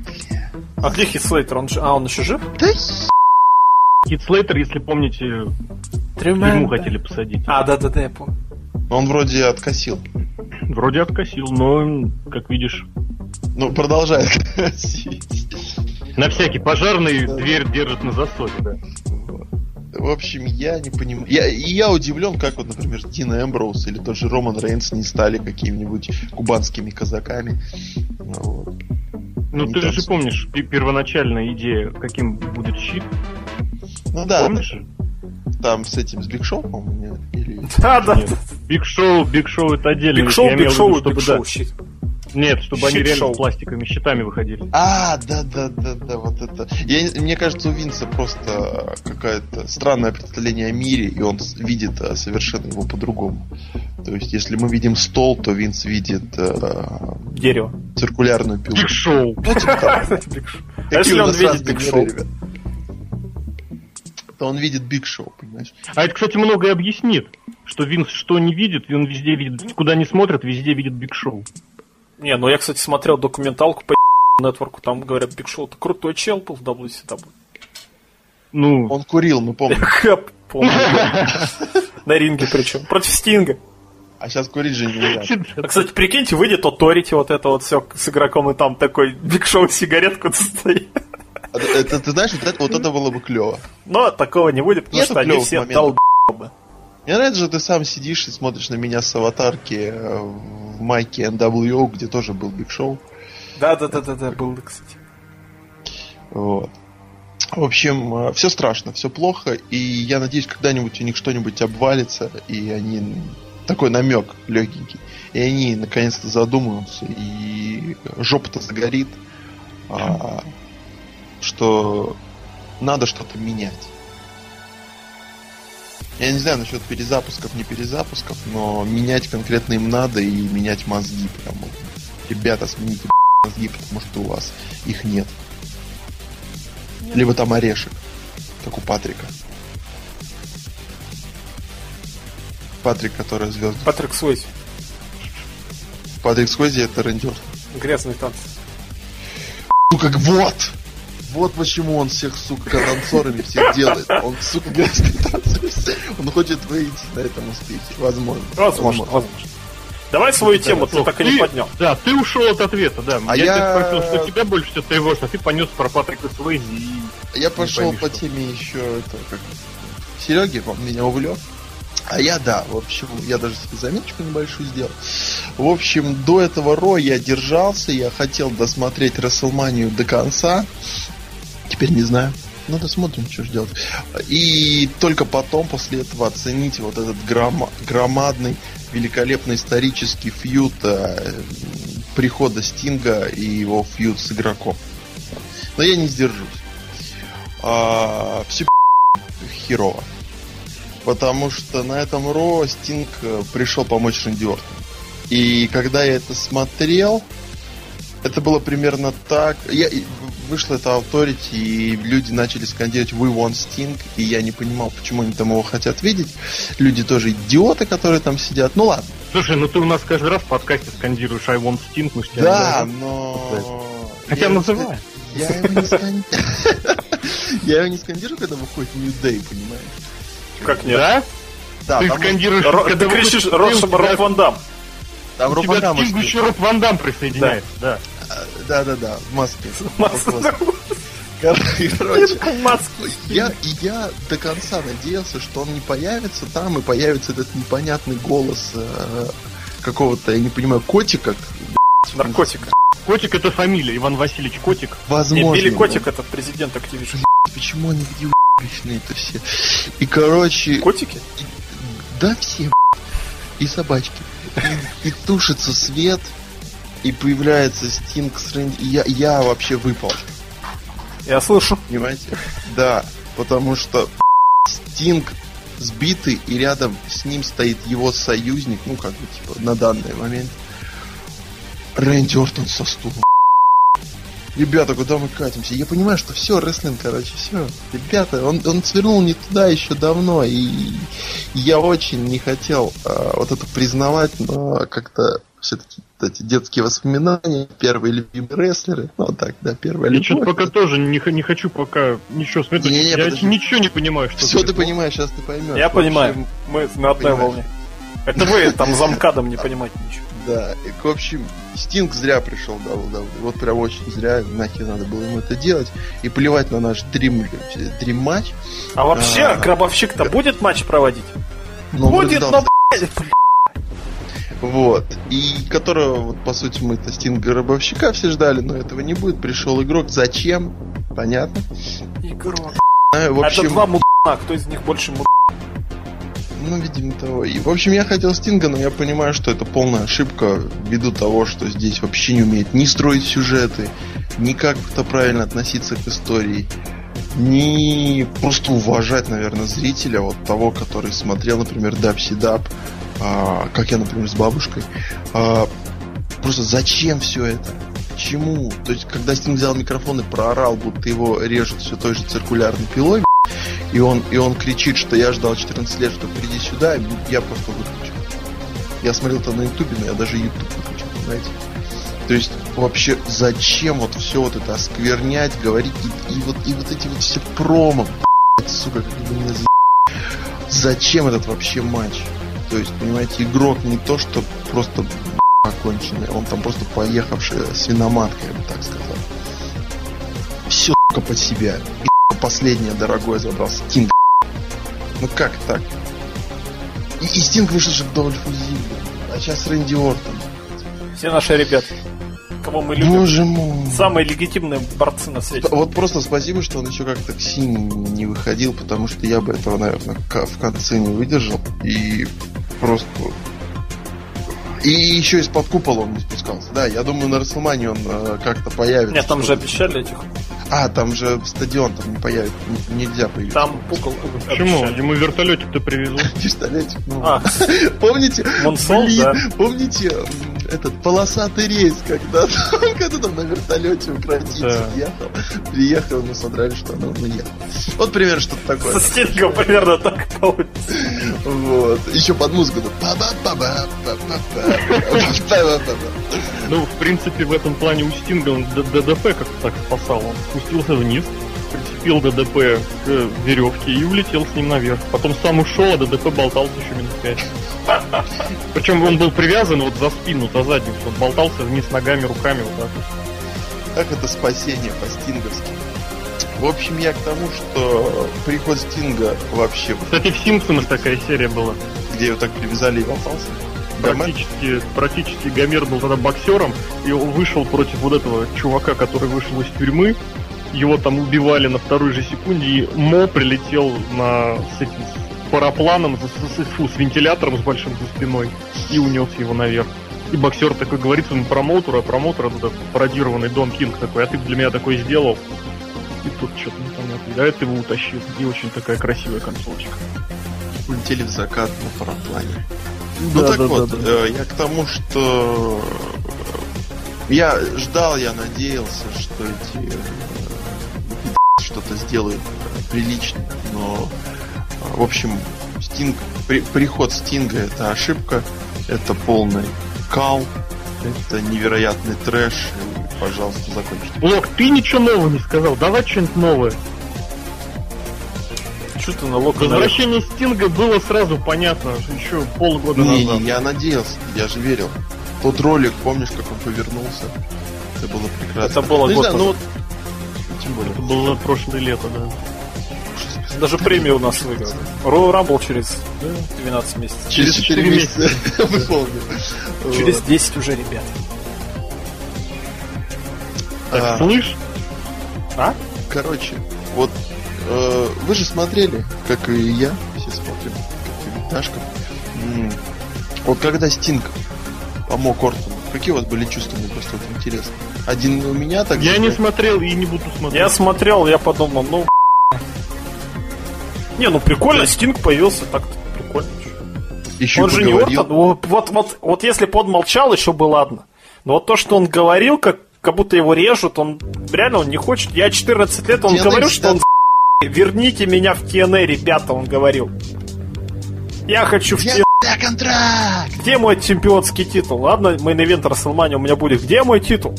А где Хит Слейтер? Он, а, он еще жив? Да Хит Слейтер, если помните, Тюрьму хотели посадить. А, да-да-да, я помню. Он вроде откосил. Вроде откосил, но, как видишь... Ну, продолжает косить. На всякий пожарный дверь держит на засове, да. В общем, я не понимаю. Я, я удивлен, как вот, например, Дина Эмброуз или тот же Роман Рейнс не стали какими-нибудь кубанскими казаками. Вот. Ну, не ты же помнишь первоначальная идея, каким будет щит. Ну да. Помнишь? Там с этим, с Big Show, по-моему, или... Да, да. Big Show, Big Show это отдельно. Big Show, Big Show, Big Show, нет, чтобы они реально с пластиковыми щитами выходили. А, да, да, да, да, вот это. Я, мне кажется, у Винса просто какое-то странное представление о мире, и он видит а, совершенно его по-другому. То есть, если мы видим стол, то Винс видит э, дерево. Циркулярную пилу. Биг Шоу. Ну, типа (laughs) а если он видит Биг Шоу? то он видит Биг Шоу, понимаешь? А это, кстати, многое объяснит. Что Винс что не видит, он везде видит, куда не смотрит, везде видит Биг Шоу. Не, ну я, кстати, смотрел документалку по (laughs) нетворку, там говорят, Биг Шоу это крутой чел был в WCW. Ну... Он курил, мы помним. (laughs) помню. На ринге причем. Против Стинга. А сейчас курить же нельзя. (laughs) А, кстати, прикиньте, выйдет Authority, вот это вот все с игроком, и там такой Биг Шоу сигаретку стоит. А это, ты знаешь, вот это, вот это было бы клево. Но такого не будет, Нету потому что они все долб***бы. Мне нравится, что ты сам сидишь и смотришь на меня с аватарки э, в майке NWO, где тоже был Биг Шоу. Да, да, да, да, да, был, кстати. Вот. В общем, э, все страшно, все плохо, и я надеюсь, когда-нибудь у них что-нибудь обвалится, и они такой намек легенький, и они наконец-то задумаются, и жопа-то загорит, а, что надо что-то менять. Я не знаю насчет перезапусков, не перезапусков, но менять конкретно им надо и менять мозги прям. Ребята, смените (laughs) мозги, потому что у вас их нет. нет. Либо там орешек, как у Патрика. Патрик, который звезд. Патрик Суэзи. Патрик Суэзи это рендер. Грязный танц. Ну как вот! Вот почему он всех, сука, танцорами всех делает. Он, сука, грязный танцор. Он хочет выйти на этом успехе. Возможно. Возможно, возможно. Давай свою тему, ты так и не поднял. Да, ты ушел от ответа, да. А я, я... спросил, что тебя больше всего тревожит, а ты понес про Патрика Суэйзи и... Я пошел по теме еще, это, как... Сереги, он меня увлек. А я, да, в общем, я даже себе заметочку небольшую сделал. В общем, до этого Ро я держался, я хотел досмотреть Расселманию до конца. Теперь не знаю. Ну, досмотрим, что же делать. И только потом, после этого, оценить вот этот гром... громадный, великолепный исторический фьют э, прихода Стинга и его фьют с игроком. Но я не сдержусь. А, все (laughs) херово. Потому что на этом Ро Стинг э, пришел помочь Рэнди И когда я это смотрел, это было примерно так. Я, вышло это Authority, и люди начали скандировать We want Sting, и я не понимал, почему они там его хотят видеть. Люди тоже идиоты, которые там сидят. Ну ладно. Слушай, ну ты у нас каждый раз в подкасте скандируешь I want Sting, мы Да, но Хотя называй. Я его не скандирую. (laughs) Я его не скандирую, когда выходит New Day, понимаешь? Как нет? Да? Да, Ты скандируешь, когда Ты кричишь Роб Ван Дам. Там У Роб тебя Ван Дам еще Роб Ван Дам присоединяется, да. Да, да, да, в маске. Короче, (laughs) я, и я до конца надеялся, что он не появится там, и появится этот непонятный голос э, какого-то, я не понимаю, котика. Наркотик. Котик это фамилия, Иван Васильевич Котик. Возможно. Билли Котик это президент Activision. Почему они такие уебищные это все? И, короче, Котики? да все, и собачки. И, и тушится свет, и появляется Стинг с Рэнди. Я, я вообще выпал. Я слышу. Понимаете? Да, потому что Стинг сбитый, и рядом с ним стоит его союзник, ну, как бы, типа, на данный момент. Рэнди Ортон со стулом. Ребята, куда мы катимся? Я понимаю, что все, рестлинг, короче, все. Ребята, он, он свернул не туда еще давно, и я очень не хотел а, вот это признавать, но как-то все-таки эти детские воспоминания, первые любимые рестлеры, ну так, да, первая Я что-то пока тоже не, не хочу пока ничего смотреть. Не-не, я подожди. ничего не понимаю, что Все ты понимаешь, сейчас ты поймешь. Я В понимаю. Мы на одной Понимаешь. волне. Это вы там замкадом не понимаете ничего. Да, и, в общем, Стинг зря пришел в WWE. Вот прям очень зря, нахер надо было ему это делать. И плевать на наш дрим, дрим матч. А вообще, А. Гробовщик-то будет матч проводить? Но он Будет, но, блядь, Вот. И которого, вот, по сути, мы-то Стинга Гробовщика все ждали, но этого не будет. Пришел игрок. Зачем? Понятно. игрок. А, в Это общем, два мудана, кто из них больше мудак? Ну, видимо, того. И, в общем, я хотел Стинга, но я понимаю, что это полная ошибка ввиду того, что здесь вообще не умеет ни строить сюжеты, ни как-то правильно относиться к истории, ни просто уважать, наверное, зрителя, вот того, который смотрел, например, Дабси Даб, а, как я, например, с бабушкой. А, просто зачем все это? Чему? То есть, когда Стинг взял микрофон и проорал, будто его режут все той же циркулярной пилой, и он, и он кричит, что я ждал 14 лет, что приди сюда, я просто выключил. Я смотрел это на ютубе, но я даже ютуб выключил, понимаете? То есть, вообще, зачем вот все вот это осквернять, говорить, и, и вот, и вот эти вот все промо, блядь, сука, как вы меня за... Зачем этот вообще матч? То есть, понимаете, игрок не то, что просто оконченный, он там просто поехавшая свиноматка, я бы так сказал. Все, сука, под себя. Последнее дорогое забрал Стинг. Ну как так? И, и Стинг вышел же к Зиглеру. А сейчас Рэнди Ортон. Все наши ребята, кого мы любим. Боже мой. Самые легитимные борцы на свете. Вот просто спасибо, что он еще как-то к Сине не выходил, потому что я бы этого, наверное, в конце не выдержал. И просто... И еще из-под купола он не спускался. Да, я думаю, на Расселмане он э, как-то появится. Нет, там же обещали этих. А, там же стадион там не появится. Нельзя появиться. Там пукол пукол. Почему? обещали. Ему вертолетик-то привезут. (laughs) Пистолетик. ну. А, Помните? Монсол, да. помните этот полосатый рейс, когда, когда там на вертолете укротиться Да. ехал, приехал, мы содрали, что он уехал. Вот примерно что-то такое. со стингом примерно так. Вот. Еще под музыку. Ну, в принципе, в этом плане у Стинга он ДДП как-то так спасал. Он спустился вниз, прицепил ДДП к веревке и улетел с ним наверх. Потом сам ушел, а ДДП болтался еще минут пять. (laughs) Причем он был привязан вот за спину, за задницу. Он болтался вниз ногами, руками вот так. Как это спасение по-стинговски? В общем, я к тому, что приход Стинга вообще, Кстати, в Симпсонах такая серия была. где его так привязали и болтался. Практически, практически Гомер был тогда боксером, и он вышел против вот этого чувака, который вышел из тюрьмы. Его там убивали на второй же секунде, и Мо прилетел на, с этим с парапланом, с, с- с- фу, с вентилятором с большим за спиной, и унес его наверх. И боксер такой говорит своему промоутеру, а промоутер это пародированный Дон Кинг такой, а ты для меня такой сделал. И тут что-то непонятно. А это его утащил. И очень такая красивая концовочка. Улетели в закат на параплане. Ну Да, так да, вот, да, да. э, я к тому, что э, я ждал, я надеялся, что эти что-то сделают э, прилично, но э, в общем Стинг, при- приход Стинга это ошибка, это полный кал, это невероятный трэш. пожалуйста, закончите. Лок, ты ничего нового не сказал, давай что-нибудь новое. Что ты на Лока Возвращение Стинга было сразу понятно, еще полгода Не, назад. не, я надеялся, я же верил. Тот ролик, помнишь, как он повернулся? Это было прекрасно. Это было Ну, не год знаю, ну вот, тем более. Это было прошлое лето, да. Даже премию у нас выиграл. Royal Rumble через 12 месяцев. Через Через 4 четыре месяца. (laughs) (laughs) Через 10 уже, ребят. Так, А, слышь, А? Короче, вот э, вы же смотрели, как и я, все смотрим, как и Дашка. М, Вот когда Стинг помог Ортону, какие у вас были чувства, мне просто вот интересно. Один у меня так я не смотрел и не буду смотреть. Я смотрел, я подумал, ну... Не, ну прикольно, Стинг появился так-то прикольно. Еще Он же не. Ортон. Вот, вот, вот, вот если бы он молчал, еще бы ладно. Но вот то, что он говорил, как, как будто его режут, он реально он не хочет. Я 14 лет, он TNA говорил, что он верните меня в TNA, ребята, он говорил. Я хочу в Где TNA. Где мой чемпионский титул? Ладно, мейн ивент Расселмания у меня будет. Где мой титул?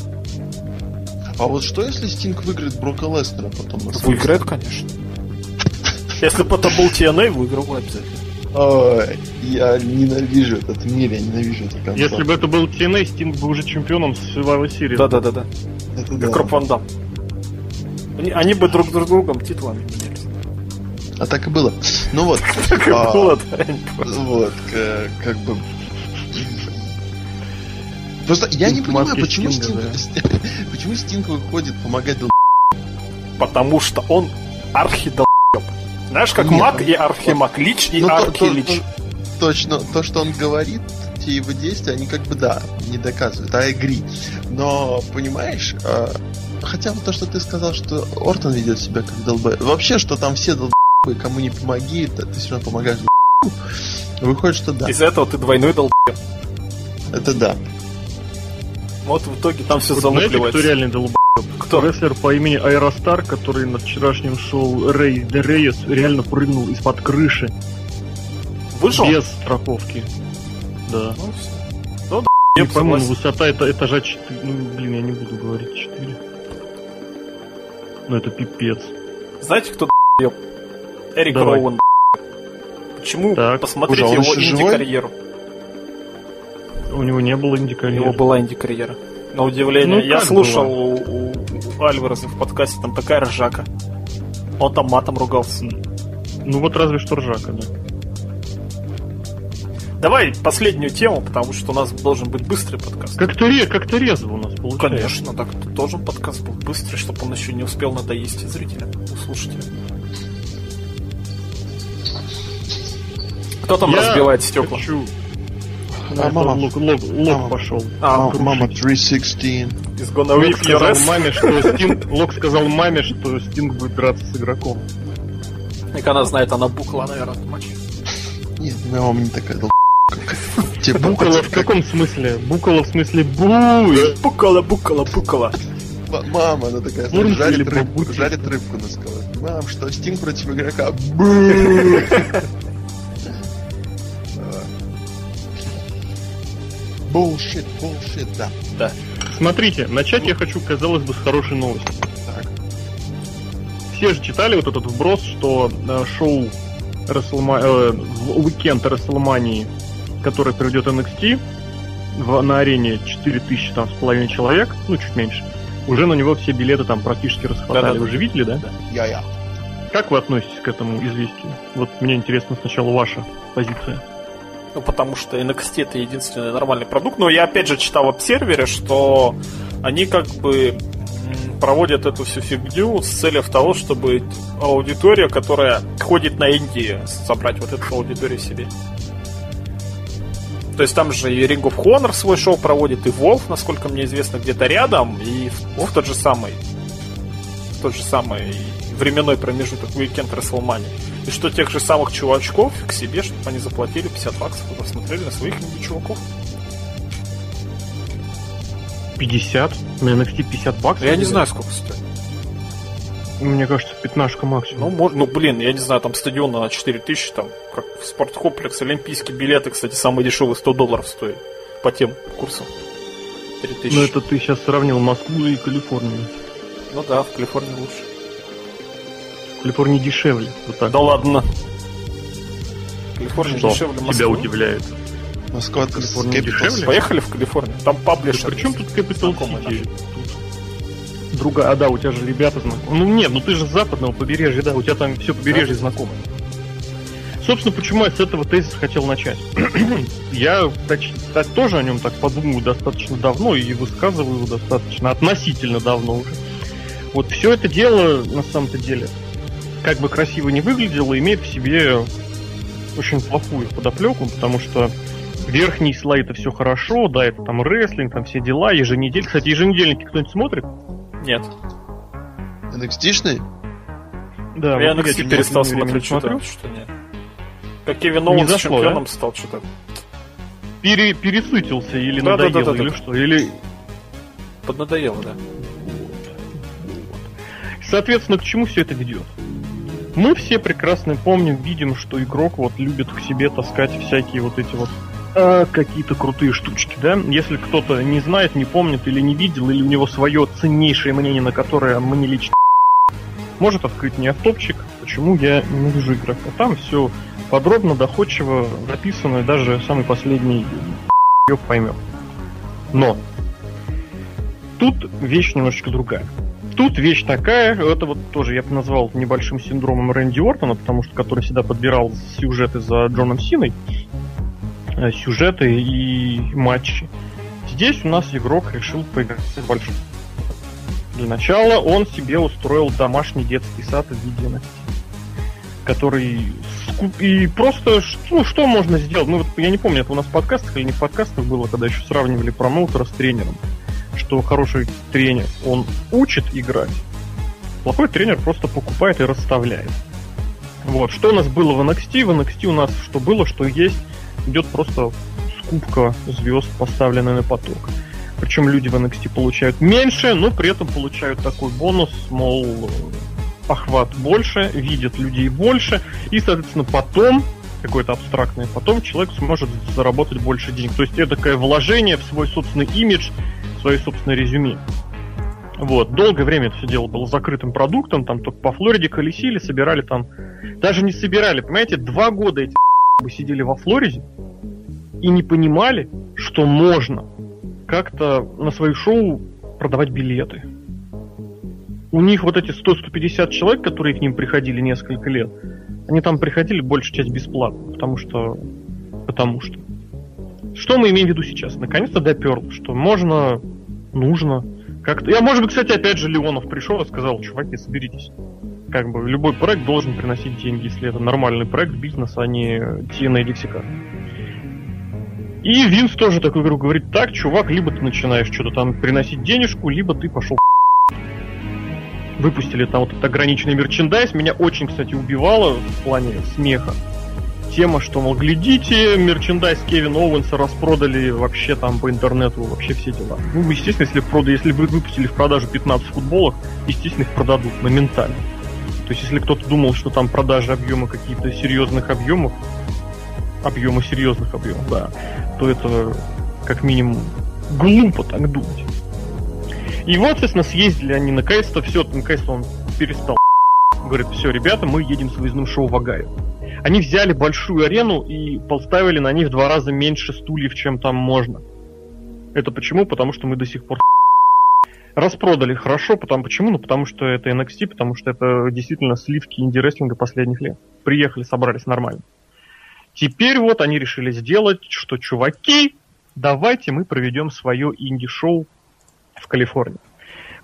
А вот что если Стинг выиграет Брока Леснера потом? Выиграет, конечно. (laughs) Если бы это был TNA, выиграл бы обязательно. Ой, я ненавижу этот мир, я ненавижу этот концерт. Если бы это был TNA, Стинг бы уже чемпионом Survivor Series. Да-да-да-да. Это Как да. Роб Ван Дам. Они, они бы друг друг другом титулами менялись. А так и было. Ну вот. (laughs) Как а, было, да. Вот, к- как бы... Просто я не понимаю, почему Стинг, (laughs) почему Стинг выходит помогать дол... Потому что он архидолб. Знаешь, как Нет, маг и архимаг. Лич и Ну, архилич. то- Точно, то, что он говорит, те его действия, они как бы, да, не доказывают, а игри. Но, понимаешь, а, хотя вот то, что ты сказал, что Ортон ведет себя как долбоеб. Вообще, что там все долбоебы, кому не помоги, ты все равно помогаешь долбоебу. Выходит, что да. Из-за этого ты двойной долб. Это да. Вот в итоге там все Вот знаете, кто залупливается. реально долб... Кто? Рестлер по имени Аэростар, который на вчерашнем шоу Рэй де Рейес реально прыгнул из-под крыши Выжил? без страховки. Да. Ну. Ну, И, я по-моему, высота это этажа 4. Ну, блин, я не буду говорить 4. Ну, это пипец. Знаете, кто еб? Эрик Давай. Роуэн. Почему? Так. Посмотрите Слушай, а его инди-карьеру. У него не было У индикарьеры. него была инди-карьера. На удивление. Ну, я слушал у, у Альвареса в подкасте, там такая ржака. Он там матом ругался. Ну, вот разве что ржака, да. Давай последнюю тему, потому что у нас должен быть быстрый подкаст. Как-то, ре- как-то резво у нас получается. Конечно, так должен подкаст был быстрый, чтобы он еще не успел надоесть зрителям, слушателям. Кто там Я разбивает стекла? Хочу... А, мама. Лок, Лок- Лок Мама. пошел. А, Мама, мама 316. из gonna Лок whip your сказал ass. маме, что (laughs) Стинг... Лок сказал маме, что Стинг будет драться с игроком. И она знает, она букла, наверное, от матча. Нет, моя мама не такая дол... как- (laughs) Типа, Букола как- в каком смысле? Букола в смысле буй! Букала, букала, букала. Мама, она такая, жарит, рыбку, жарит рыбку на сковородке. Мам, что, Стинг против игрока? (laughs) Bullshit, bullshit, да. Да. Смотрите, начать я хочу, казалось бы, с хорошей новости. Так. Все же читали вот этот вброс, что э, шоу Расселма... э, в уикенд Расселмании, который приведет NXT, в- на арене 4000 там с половиной человек, ну чуть меньше, уже на него все билеты там практически расхватали. Да-да-да. Вы же видели, да? Я-я. Как вы относитесь к этому известию? Вот мне интересно сначала ваша позиция. Ну, потому что NXT это единственный нормальный продукт. Но я опять же читал в обсервере, что они как бы проводят эту всю фигню с целью того, чтобы аудитория, которая ходит на Индии, собрать вот эту аудиторию себе. То есть там же и Ring of Honor свой шоу проводит, и Wolf, насколько мне известно, где-то рядом, и в, в тот же самый тот же самый временной промежуток Weekend WrestleMania. И что тех же самых чувачков к себе, чтобы они заплатили 50 баксов и посмотрели на своих инди-чуваков. 50? На NXT 50 баксов? Я не знаю, сколько стоит. Мне кажется, пятнашка максимум. Ну, можно, ну, блин, я не знаю, там стадион на 4000, там, как в спорткомплекс, олимпийские билеты, кстати, самые дешевые 100 долларов стоят по тем курсам. 3000. Ну это ты сейчас сравнил Москву и Калифорнию. Ну да, в Калифорнии лучше. В Калифорнии дешевле. Вот так. Да ладно. Калифорния Что дешевле Москвы. тебя удивляет? Москва Калифорния дешевле? Поехали в Калифорнию. Там паблишер. Причем тут Capital Знакомый City? Тут Другая, а да, у тебя же ребята знакомые. Ну нет, ну ты же с западного побережья, да, у тебя там все побережье знакомое. Собственно, почему я с этого тезиса хотел начать? (clears throat) я тач- та- тоже о нем так подумаю достаточно давно и высказываю его достаточно относительно давно уже. Вот все это дело, на самом-то деле, как бы красиво не выглядело, имеет в себе очень плохую подоплеку, потому что верхние слои это все хорошо, да, это там рестлинг, там все дела, еженедельник. Кстати, еженедельники кто-нибудь смотрит? Нет. NXT-шный? Да, я вот NXT перестал смотреть, что-то, что нет. Как Кевин Оуэнс зашло, чемпионом стал, что-то. Пере- пересытился или Да, да, надоело, да, да, или да. что? Или Поднадоело, да. Соответственно, к чему все это ведет? Мы все прекрасно помним, видим, что игрок вот любит к себе таскать всякие вот эти вот э, какие-то крутые штучки, да? Если кто-то не знает, не помнит или не видел, или у него свое ценнейшее мнение, на которое мне лично (laughs) может открыть мне автопчик, почему я ненавижу игрока. Там все подробно, доходчиво написано, даже самый последний (laughs) ёб поймет. Но тут вещь немножечко другая. Тут вещь такая, это вот тоже я бы назвал небольшим синдромом Рэнди Ортона, потому что который всегда подбирал сюжеты за Джоном Синой, э, сюжеты и матчи. Здесь у нас игрок решил поиграть большой. Для начала он себе устроил домашний детский сад в виде который и просто ну, что можно сделать? Ну вот я не помню, это у нас в подкастах или не в подкастах было, когда еще сравнивали промоутера с тренером что хороший тренер, он учит играть. Плохой тренер просто покупает и расставляет. Вот, что у нас было в NXT? В NXT у нас что было, что есть, идет просто скупка звезд, поставленная на поток. Причем люди в NXT получают меньше, но при этом получают такой бонус, мол, охват больше, видят людей больше, и, соответственно, потом какое-то абстрактное, потом человек сможет заработать больше денег. То есть это такое вложение в свой собственный имидж, свое собственное резюме. Вот, долгое время это все дело было закрытым продуктом, там только по Флориде колесили, собирали там, даже не собирали, понимаете, два года эти (laughs) бы сидели во Флориде и не понимали, что можно как-то на свои шоу продавать билеты. У них вот эти 100-150 человек, которые к ним приходили несколько лет, они там приходили большую часть бесплатно, потому что... Потому что. Что мы имеем в виду сейчас? Наконец-то доперло, что можно, нужно. Как-то. Я, может быть, кстати, опять же Леонов пришел и сказал, чуваки, соберитесь. Как бы любой проект должен приносить деньги, если это нормальный проект бизнеса, а не TNA лексикар. И Винс тоже такой говорю, говорит, так, чувак, либо ты начинаешь что-то там приносить денежку, либо ты пошел выпустили там вот этот ограниченный мерчендайз. Меня очень, кстати, убивало в плане смеха. Тема, что, мол, глядите, мерчендайз Кевина Оуэнса распродали вообще там по интернету, вообще все дела. Ну, естественно, если, прода... если вы выпустили в продажу 15 футболок, естественно, их продадут моментально. То есть, если кто-то думал, что там продажи объема какие-то серьезных объемов, объема серьезных объемов, да, то это как минимум глупо так думать. И вот, соответственно, съездили они наконец-то, все, наконец-то он перестал. Говорит, все, ребята, мы едем с выездным шоу в Огайо. Они взяли большую арену и поставили на ней в два раза меньше стульев, чем там можно. Это почему? Потому что мы до сих пор (laughs) распродали хорошо, потому почему? Ну, потому что это NXT, потому что это действительно сливки инди-рестлинга последних лет. Приехали, собрались нормально. Теперь вот они решили сделать, что, чуваки, давайте мы проведем свое инди-шоу в Калифорнии.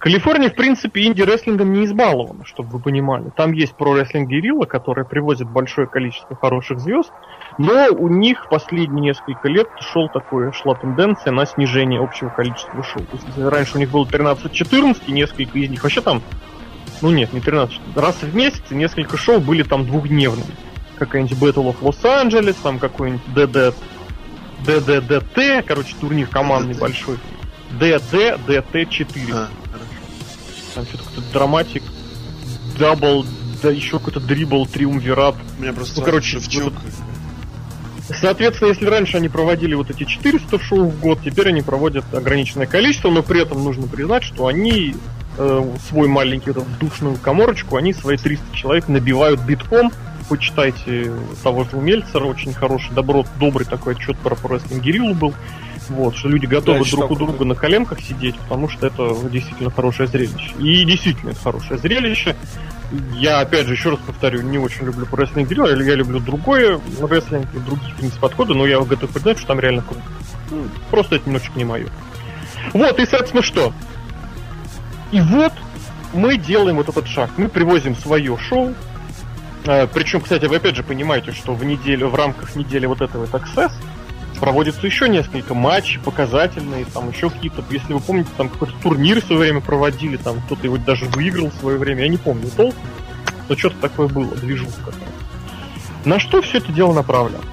Калифорния, в принципе, инди-рестлингом не избалована, чтобы вы понимали. Там есть про-рестлинг Герилла, который привозит большое количество хороших звезд, но у них последние несколько лет шел такое, шла тенденция на снижение общего количества шоу. То есть, раньше у них было 13-14, и несколько из них вообще там, ну нет, не 13, раз в месяц и несколько шоу были там двухдневными. Какая-нибудь Battle of Los-Angeles, там какой-нибудь DD, DDDT, короче, турнир командный большой. DDDT4. А. Там что-то какой-то драматик, дабл, да еще какой-то дрибл, триумвират. У меня просто Ну, короче, шевчук. Соответственно, если раньше они проводили вот эти 400 шоу в год, теперь они проводят ограниченное количество, но при этом нужно признать, что они э, свой маленький вот этот душную коморочку, они свои 300 человек набивают битком. Почитайте того же Мельцера, очень хороший, добро, добрый такой отчет про рестлинг Гириллу был. Вот, что люди готовы да, друг у друга на коленках сидеть, потому что это действительно хорошее зрелище. И действительно это хорошее зрелище. Я, опять же, еще раз повторю, не очень люблю про рестлинг Гирилла, я люблю другое рестлинг, другие, в принципе, подходы, но я готов признать, что там реально круто. Ну, просто это немножечко не мое. Вот, и, соответственно, что? И вот мы делаем вот этот шаг. Мы привозим свое шоу. А, причем, кстати, вы опять же понимаете, что в неделю, в рамках недели вот этого Access проводится еще несколько матчей показательные, там еще какие-то, если вы помните, там какой-то турнир в свое время проводили, там кто-то его даже выиграл в свое время, я не помню толком, но что-то такое было, движуха. На что все это дело направлено?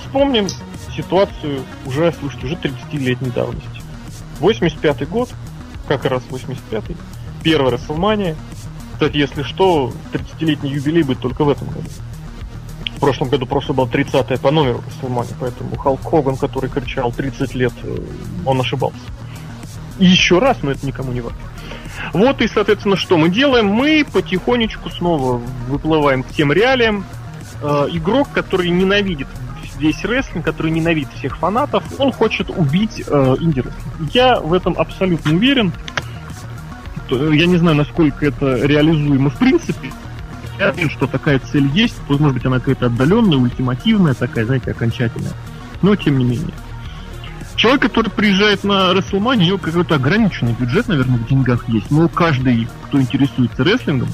Вспомним ситуацию уже, слушайте, уже 30-летней давности. 85-й год, как раз 85-й, первая Расселмания. Кстати, если что, 30-летний юбилей будет только в этом году. В прошлом году просто был 30 по номеру Расселмани, поэтому Халк Хоган, который кричал 30 лет, э, он ошибался. И еще раз, но это никому не важно. Вот и, соответственно, что мы делаем? Мы потихонечку снова выплываем к тем реалиям. Э, игрок, который ненавидит весь рестлинг, который ненавидит всех фанатов, он хочет убить э, инди-рестлинг. Я в этом абсолютно уверен. Я не знаю, насколько это реализуемо в принципе, я вижу, что такая цель есть, может быть, она какая-то отдаленная, ультимативная, такая, знаете, окончательная. Но тем не менее. Человек, который приезжает на WrestleMania, у него какой-то ограниченный бюджет, наверное, в деньгах есть. Но каждый, кто интересуется рестлингом,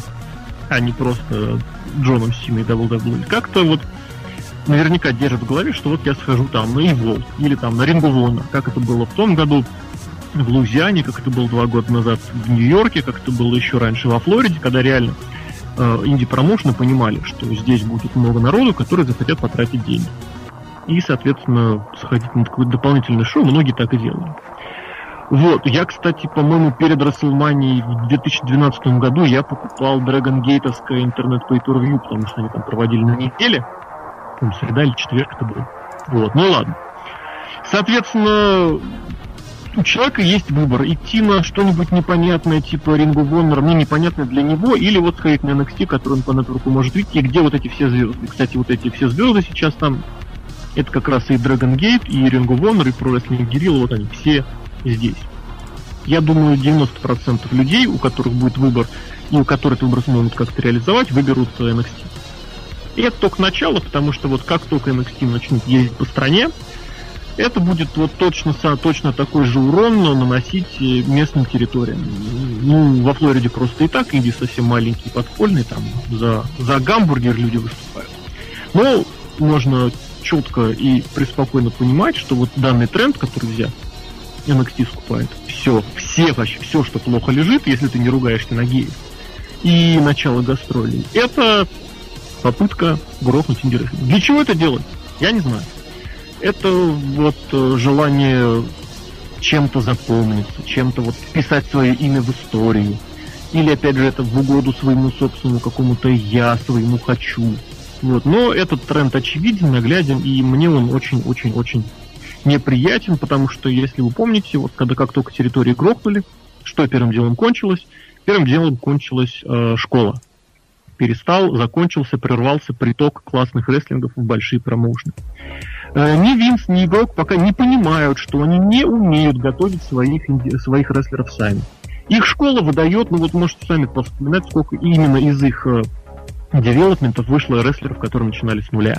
а не просто Джоном Синой и WWE, как-то вот наверняка держит в голове, что вот я схожу там на Evolve или там на Ring of как это было в том году в Луизиане, как это было два года назад в Нью-Йорке, как это было еще раньше во Флориде, когда реально инди-промоушены понимали, что здесь будет много народу, которые захотят потратить деньги. И, соответственно, сходить на какое-то дополнительное шоу, многие так и делали. Вот, я, кстати, по-моему, перед Расселманией в 2012 году я покупал Dragon Gate'овское интернет pay per view, потому что они там проводили на неделе. Там среда или четверг это был. Вот, ну ладно. Соответственно, у человека есть выбор. Идти на что-нибудь непонятное, типа Ring of Honor, ну, непонятное для него, или вот сходить на NXT, который он по нетворку может видеть, и где вот эти все звезды. Кстати, вот эти все звезды сейчас там, это как раз и Dragon Gate, и of Honor, и Pro Wrestling Guerrilla, вот они все здесь. Я думаю, 90% людей, у которых будет выбор, и у которых этот выбор смогут как-то реализовать, выберут NXT. И это только начало, потому что вот как только NXT начнут ездить по стране, это будет вот точно, точно такой же урон, но наносить э, местным территориям. Ну, во Флориде просто и так инди совсем маленький, подпольный, там за, за гамбургер люди выступают. Но можно четко и преспокойно понимать, что вот данный тренд, который взят, NXT скупает, все, все вообще, все, что плохо лежит, если ты не ругаешься на геев, и начало гастролей, это попытка грохнуть инди Для чего это делать? Я не знаю это вот э, желание чем-то запомниться, чем-то вот вписать свое имя в историю. Или, опять же, это в угоду своему собственному какому-то я, своему хочу. Вот. Но этот тренд очевиден, нагляден, и мне он очень-очень-очень неприятен, потому что, если вы помните, вот когда как только территории грохнули, что первым делом кончилось? Первым делом кончилась э, школа. Перестал, закончился, прервался приток классных рестлингов в большие промоушены. Э, ни Винс, ни игрок пока не понимают, что они не умеют готовить своих, своих рестлеров сами. Их школа выдает, ну вот можете сами вспоминать, сколько именно из их э, девелопментов вышло рестлеров, которые начинали с нуля.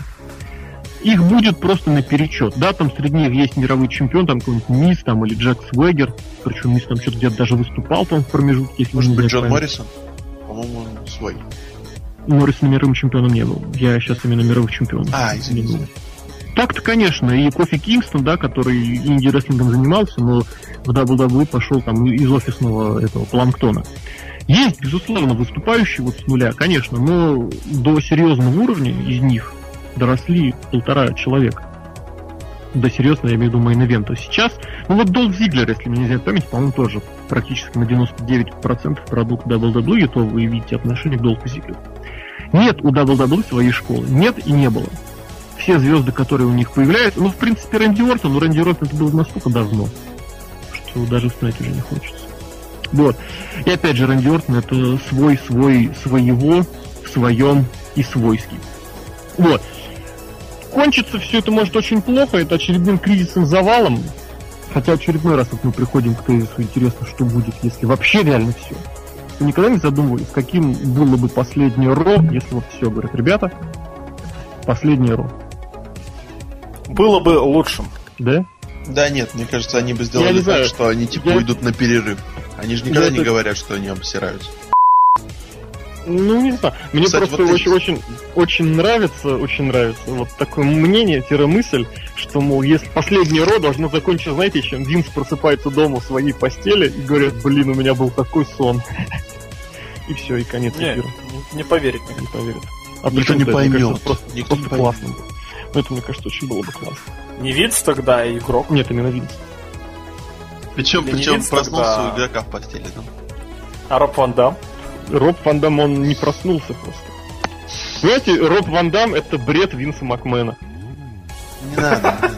Их будет просто на перечет. Да, там среди них есть мировой чемпион, там какой-нибудь Мисс, там, или Джек Свегер. Причем Мисс там что-то где-то даже выступал там в промежутке. Если Может быть, Джон Моррисон? По-моему, свой. Моррисон мировым чемпионом не был. Я сейчас именно мировых чемпионов. А, извините. Так-то, конечно, и Кофи Кингстон, да, который инди-рестлингом занимался, но в WWE пошел там из офисного этого планктона. Есть, безусловно, выступающие вот с нуля, конечно, но до серьезного уровня из них доросли полтора человека. До серьезного, я имею в виду мейн-ивента. Сейчас, ну вот Дольф Зиглер, если мне не изменяет память, по-моему, тоже практически на 99% продукт WWE, то вы видите отношение к Дольфу Зиглеру. Нет у WWE своей школы. Нет и не было. Все звезды, которые у них появляются. Ну, в принципе, Рэнди Ортон, но Рэнди Ортон это было настолько давно, что даже вспоминать уже не хочется. Вот. И опять же, Рэнди Ортон это свой, свой, своего, в своем и свойский. Вот. Кончится все это может очень плохо, это очередным кризисом завалом. Хотя очередной раз вот мы приходим к тезису, интересно, что будет, если вообще реально все. Вы никогда не задумывались, каким было бы последнее Ро, если вот все, говорят, ребята, последнее Ро. Было бы лучшим. Да? Да нет, мне кажется, они бы Я сделали не так, знаю. что они типа Я- уйдут на перерыв. Они же никогда Я не это- говорят, что они обсираются. Ну, не знаю. Мне Кстати, просто вот очень, эти- очень, очень нравится, очень нравится вот такое мнение-мысль, что, мол, если последнее Ро должно закончиться, знаете, чем Винс просыпается дома в своей постели и говорит, блин, у меня был такой сон. И все, и конец Не, эфира. не, не поверить никто. Не поверит. А Никто не поймет. кажется, Просто, Никто просто не поймет. классно было. Это, мне кажется, очень было бы классно. Не Винс тогда, а игрок. Нет, именно Винс. Причем, Или причем Винс проснулся тогда. у игрока в постели. Ну. А Роб Ван Дам? Роб Ван Дам, он не проснулся просто. Знаете, Роб Ван Дам это бред Винса Макмена. Не надо.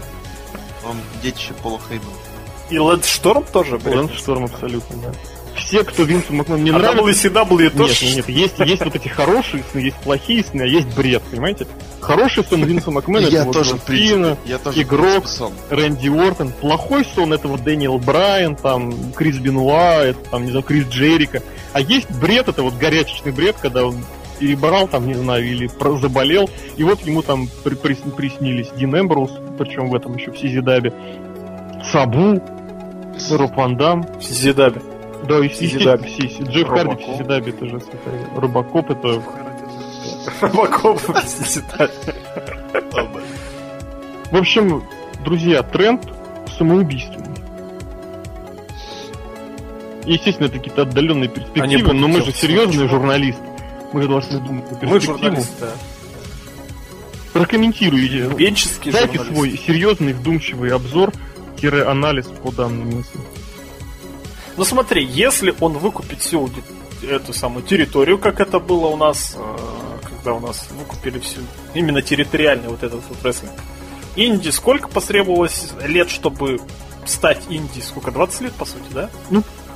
Он детище Пола Хеймана. И Лэнс Шторм тоже, блин. Лэнс Шторм абсолютно, да. Все, кто Винсу Макмену не а нравится... WCW Нет, тоже. нет, нет, есть, есть вот эти хорошие сны, есть плохие сны, а есть бред, понимаете? Хороший сон Винса Макмена это вот в. Сина, в игрок. Рэнди Уортон. Плохой сон это вот Дэниел Брайан, там, Крис Бенуа, это, там, не знаю, Крис Джерика. А есть бред, это вот горячечный бред, когда он перебрал там, не знаю, или заболел, и вот ему там при- прис- приснились Дин Эмброуз, причем в этом еще в Сизидаби, Сабу, Роб Ван Дам, Зидаби. Да, и Сизидаби. естественно, Си- Си- Джефф Харди в Робокоп. Сизидаби, это же святая. Робокоп, это... Робокоп Зидаби. (laughs) В общем, друзья, тренд самоубийственный. Естественно, это какие-то отдаленные перспективы, но мы же серьезные журналисты. Мы же должны думать Мы перспективу. журналисты, да. Прокомментируйте. Дайте свой серьезный, вдумчивый обзор, анализ по данным мысли. Ну смотри, если он выкупит всю эту самую территорию, как это было у нас, э, когда у нас выкупили всю, именно территориальный вот этот вот рестлинг. Инди сколько потребовалось лет, чтобы стать инди? Сколько? 20 лет, по сути, да?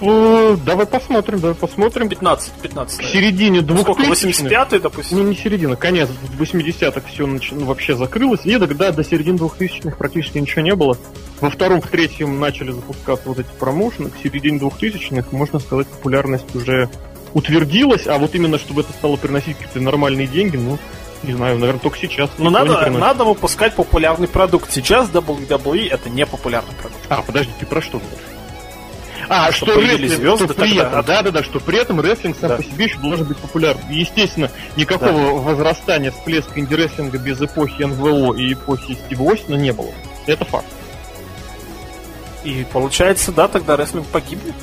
Э, давай посмотрим, давай посмотрим. 15, 15, К середине Ну, сколько? 2000-х 85-й, допустим? Ну, не середина, конец 80-х все вообще закрылось. И тогда до середины 2000-х практически ничего не было. Во втором, в третьем начали запускаться вот эти промоушены. К середине 2000-х, можно сказать, популярность уже утвердилась. А вот именно, чтобы это стало приносить какие-то нормальные деньги, ну, не знаю, наверное, только сейчас. Ну, никто не надо, надо выпускать популярный продукт. Сейчас WWE это не популярный продукт. А, подожди, ты про что говоришь? А, Что что, рестлинг, звезды что при этом, да, да, да, что при этом рестлинг сам Да. по себе еще должен быть популярным. И, естественно, никакого возрастания, всплеска инди-рестлинга без эпохи НВО и эпохи Стива Остина не было. Это факт. И получается, да, тогда рестлинг погибнет.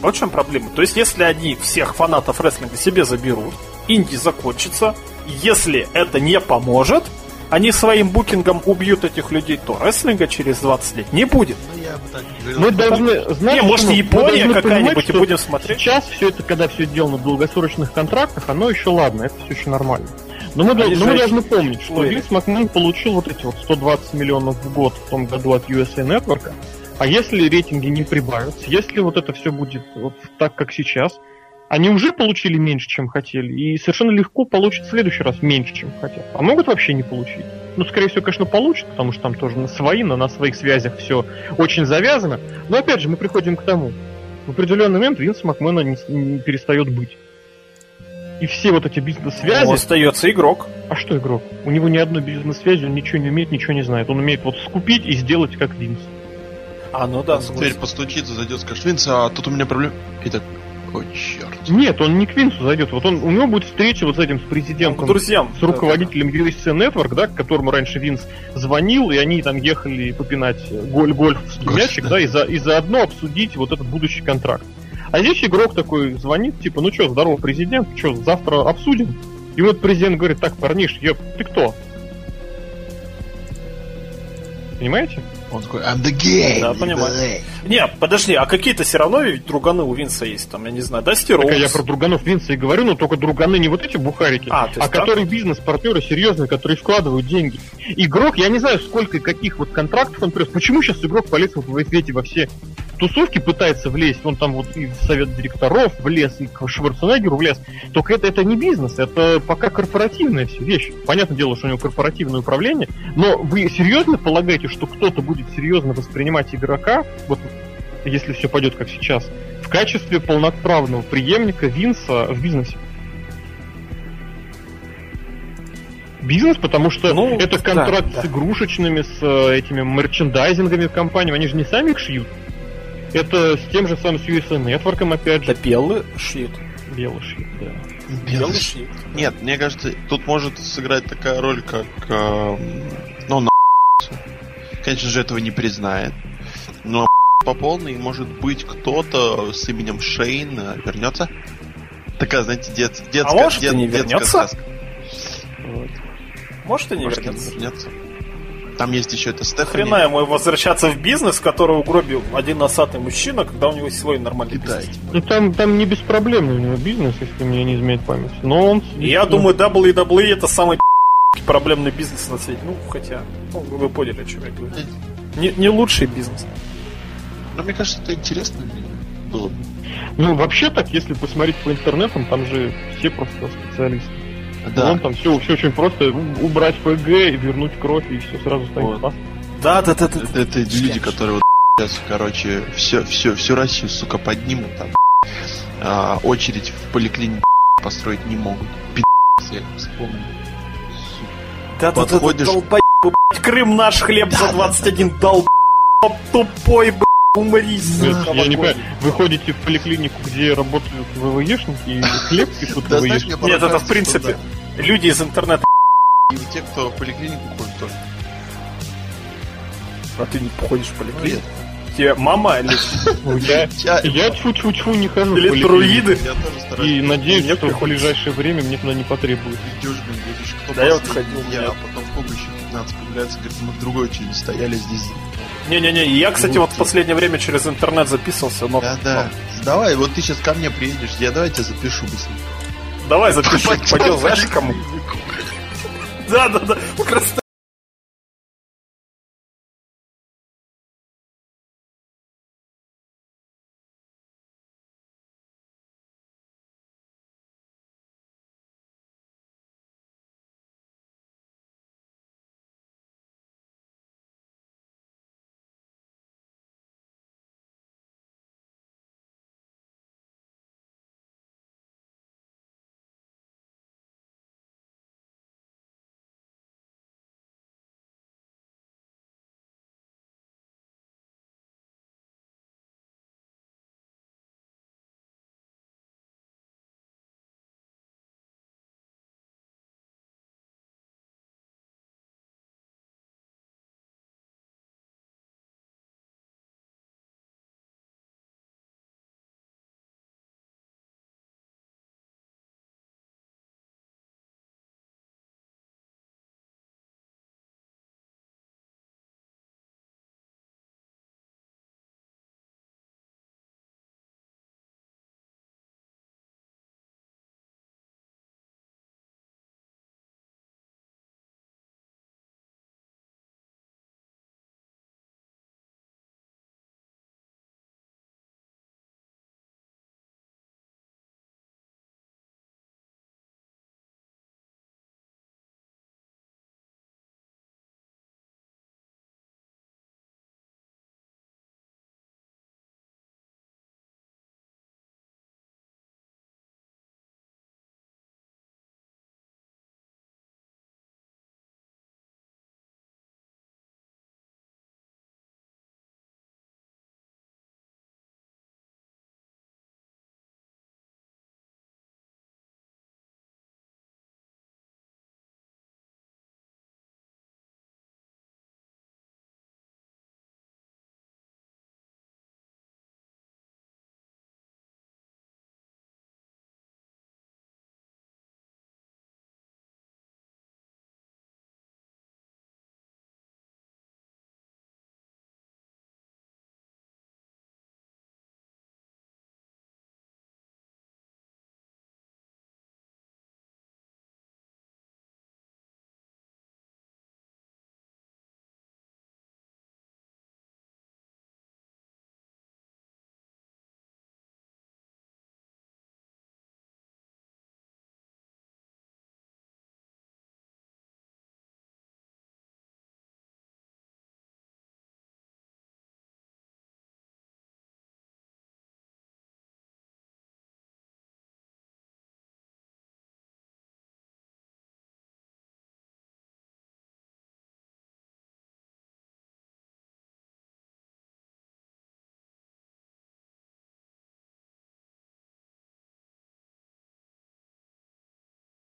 Вот в чем проблема. То есть, если они всех фанатов рестлинга себе заберут, инди закончится, если это не поможет, они своим букингом убьют этих людей, то рестлинга через 20 лет не будет. Ну, я бы так не говорил. Мы должны знать, не, может, Япония какая-нибудь, и будем смотреть. Сейчас все это, когда все сделано в долгосрочных контрактах, оно еще ладно, это все еще нормально. Но мы, Они но мы должны помнить, что. Винс Макмен получил вот эти вот 120 миллионов в год в том году от USA Network. А если рейтинги не прибавятся, если вот это все будет вот так, как сейчас, они уже получили меньше, чем хотели, и совершенно легко получат в следующий раз меньше, чем хотят. А могут вообще не получить. Ну, скорее всего, конечно, получат, потому что там тоже на свои, на, на своих связях все очень завязано. Но опять же, мы приходим к тому. В определенный момент Винс Макмена не, не перестает быть. И все вот эти бизнес-связи... Ну, остается игрок. А что игрок? У него ни одной бизнес-связи, он ничего не умеет, ничего не знает. Он умеет вот скупить и сделать как Винс. А, ну да, Теперь постучится, зайдет, скажет, Винс, а тут у меня проблема. И так, о, черт. Нет, он не к Винсу зайдет. Вот он, у него будет встреча вот с этим, с президентом, К друзьям. с руководителем USA Network, да, к которому раньше Винс звонил, и они там ехали попинать голь гольфовский Гольф, мячик, да. да, и, за, и заодно обсудить вот этот будущий контракт. А здесь игрок такой звонит, типа, ну что, здорово, президент, что, завтра обсудим? И вот президент говорит, так, парниш, ё, ты кто? Понимаете? Он такой, I'm the gay. Да, понимаю. Не, подожди, а какие-то все равно ведь друганы у Винса есть, там, я не знаю, Дасти Так, а я про друганов Винса и говорю, но только друганы не вот эти бухарики, А, а которые бизнес-партнеры серьезные, которые вкладывают деньги. Игрок, я не знаю, сколько и каких вот контрактов он привез. Почему сейчас игрок полез вот в эти во все тусовки пытается влезть, он там вот и в совет директоров влез, и к Шварценеггеру влез. Только это, это не бизнес, это пока корпоративная все вещь. Понятное дело, что у него корпоративное управление, но вы серьезно полагаете, что кто-то будет серьезно воспринимать игрока, вот если все пойдет как сейчас, в качестве полноправного преемника Винса в бизнесе? Бизнес, потому что Ну, это да, контракт да. с игрушечными, с э, этими мерчендайзинговыми компаниями, они же не сами их шьют. Это с тем же самым с USA Network, опять Да же, белые шьют. белый шьют, да. Белые шьют. Нет, мне кажется, тут может сыграть такая роль, как... эм, ну, на Конечно же, этого не признает. Но по полной, может быть, кто-то с именем Шейн вернется. Такая, знаете, дет, детская, А может, и дет- не детская вернется? сказка. Вот. Может, и не Может, и не вернется. вернется. Там есть еще это Стефани. Хрена ему возвращаться в бизнес, который угробил один носатый мужчина, когда у него свой нормальный Китай. бизнес. Ну там, там не беспроблемный у него бизнес, если мне не изменяет память. Но он... И я думаю, WWE это самый проблемный бизнес на свете. Ну, хотя, ну, вы поняли, о чем я говорю. Не, не лучший бизнес. Но мне кажется, это интересно было бы. Ну, вообще так, если посмотреть по интернетам, там же все просто специалисты. Да. Вон там все, все очень просто. Убрать ПГ и вернуть кровь, и все сразу станет Вот. классно. Да, да, да, да. Это, это люди, которые вот сейчас, короче, все, все, всю Россию, сука, поднимут там. А, очередь в поликлинике построить не могут. Пи***ц, я вспомнил. Да, да, да, да, Подходишь- долбоеб, блядь, Крым наш хлеб за 21 долбоеб, тупой, блядь, умри, сука, я не в понимаю, вы ходите в поликлинику, где работают ВВЕшники и хлеб (laughs) пишут Да, знаешь, Нет, это в принципе люди из интернета. да. И те, кто в поликлинику ходит, тоже. А ты не походишь в поликлинику? Тебе мама или... Я, тьфу-тьфу-тьфу не хожу в Или стараюсь. И надеюсь, что в ближайшее время мне туда не потребуется. Идешь, блин, кто Да я вот ходил, Я, а потом сколько еще 15 появляется, говорит, мы в другой очереди стояли здесь. Не-не-не, я, кстати, вот в последнее время через интернет записывался, но... Да-да. Давай, вот ты сейчас ко мне приедешь, я давай тебя запишу быстро. Давай запиши, пойдем, знаешь, кому? Да-да-да, раз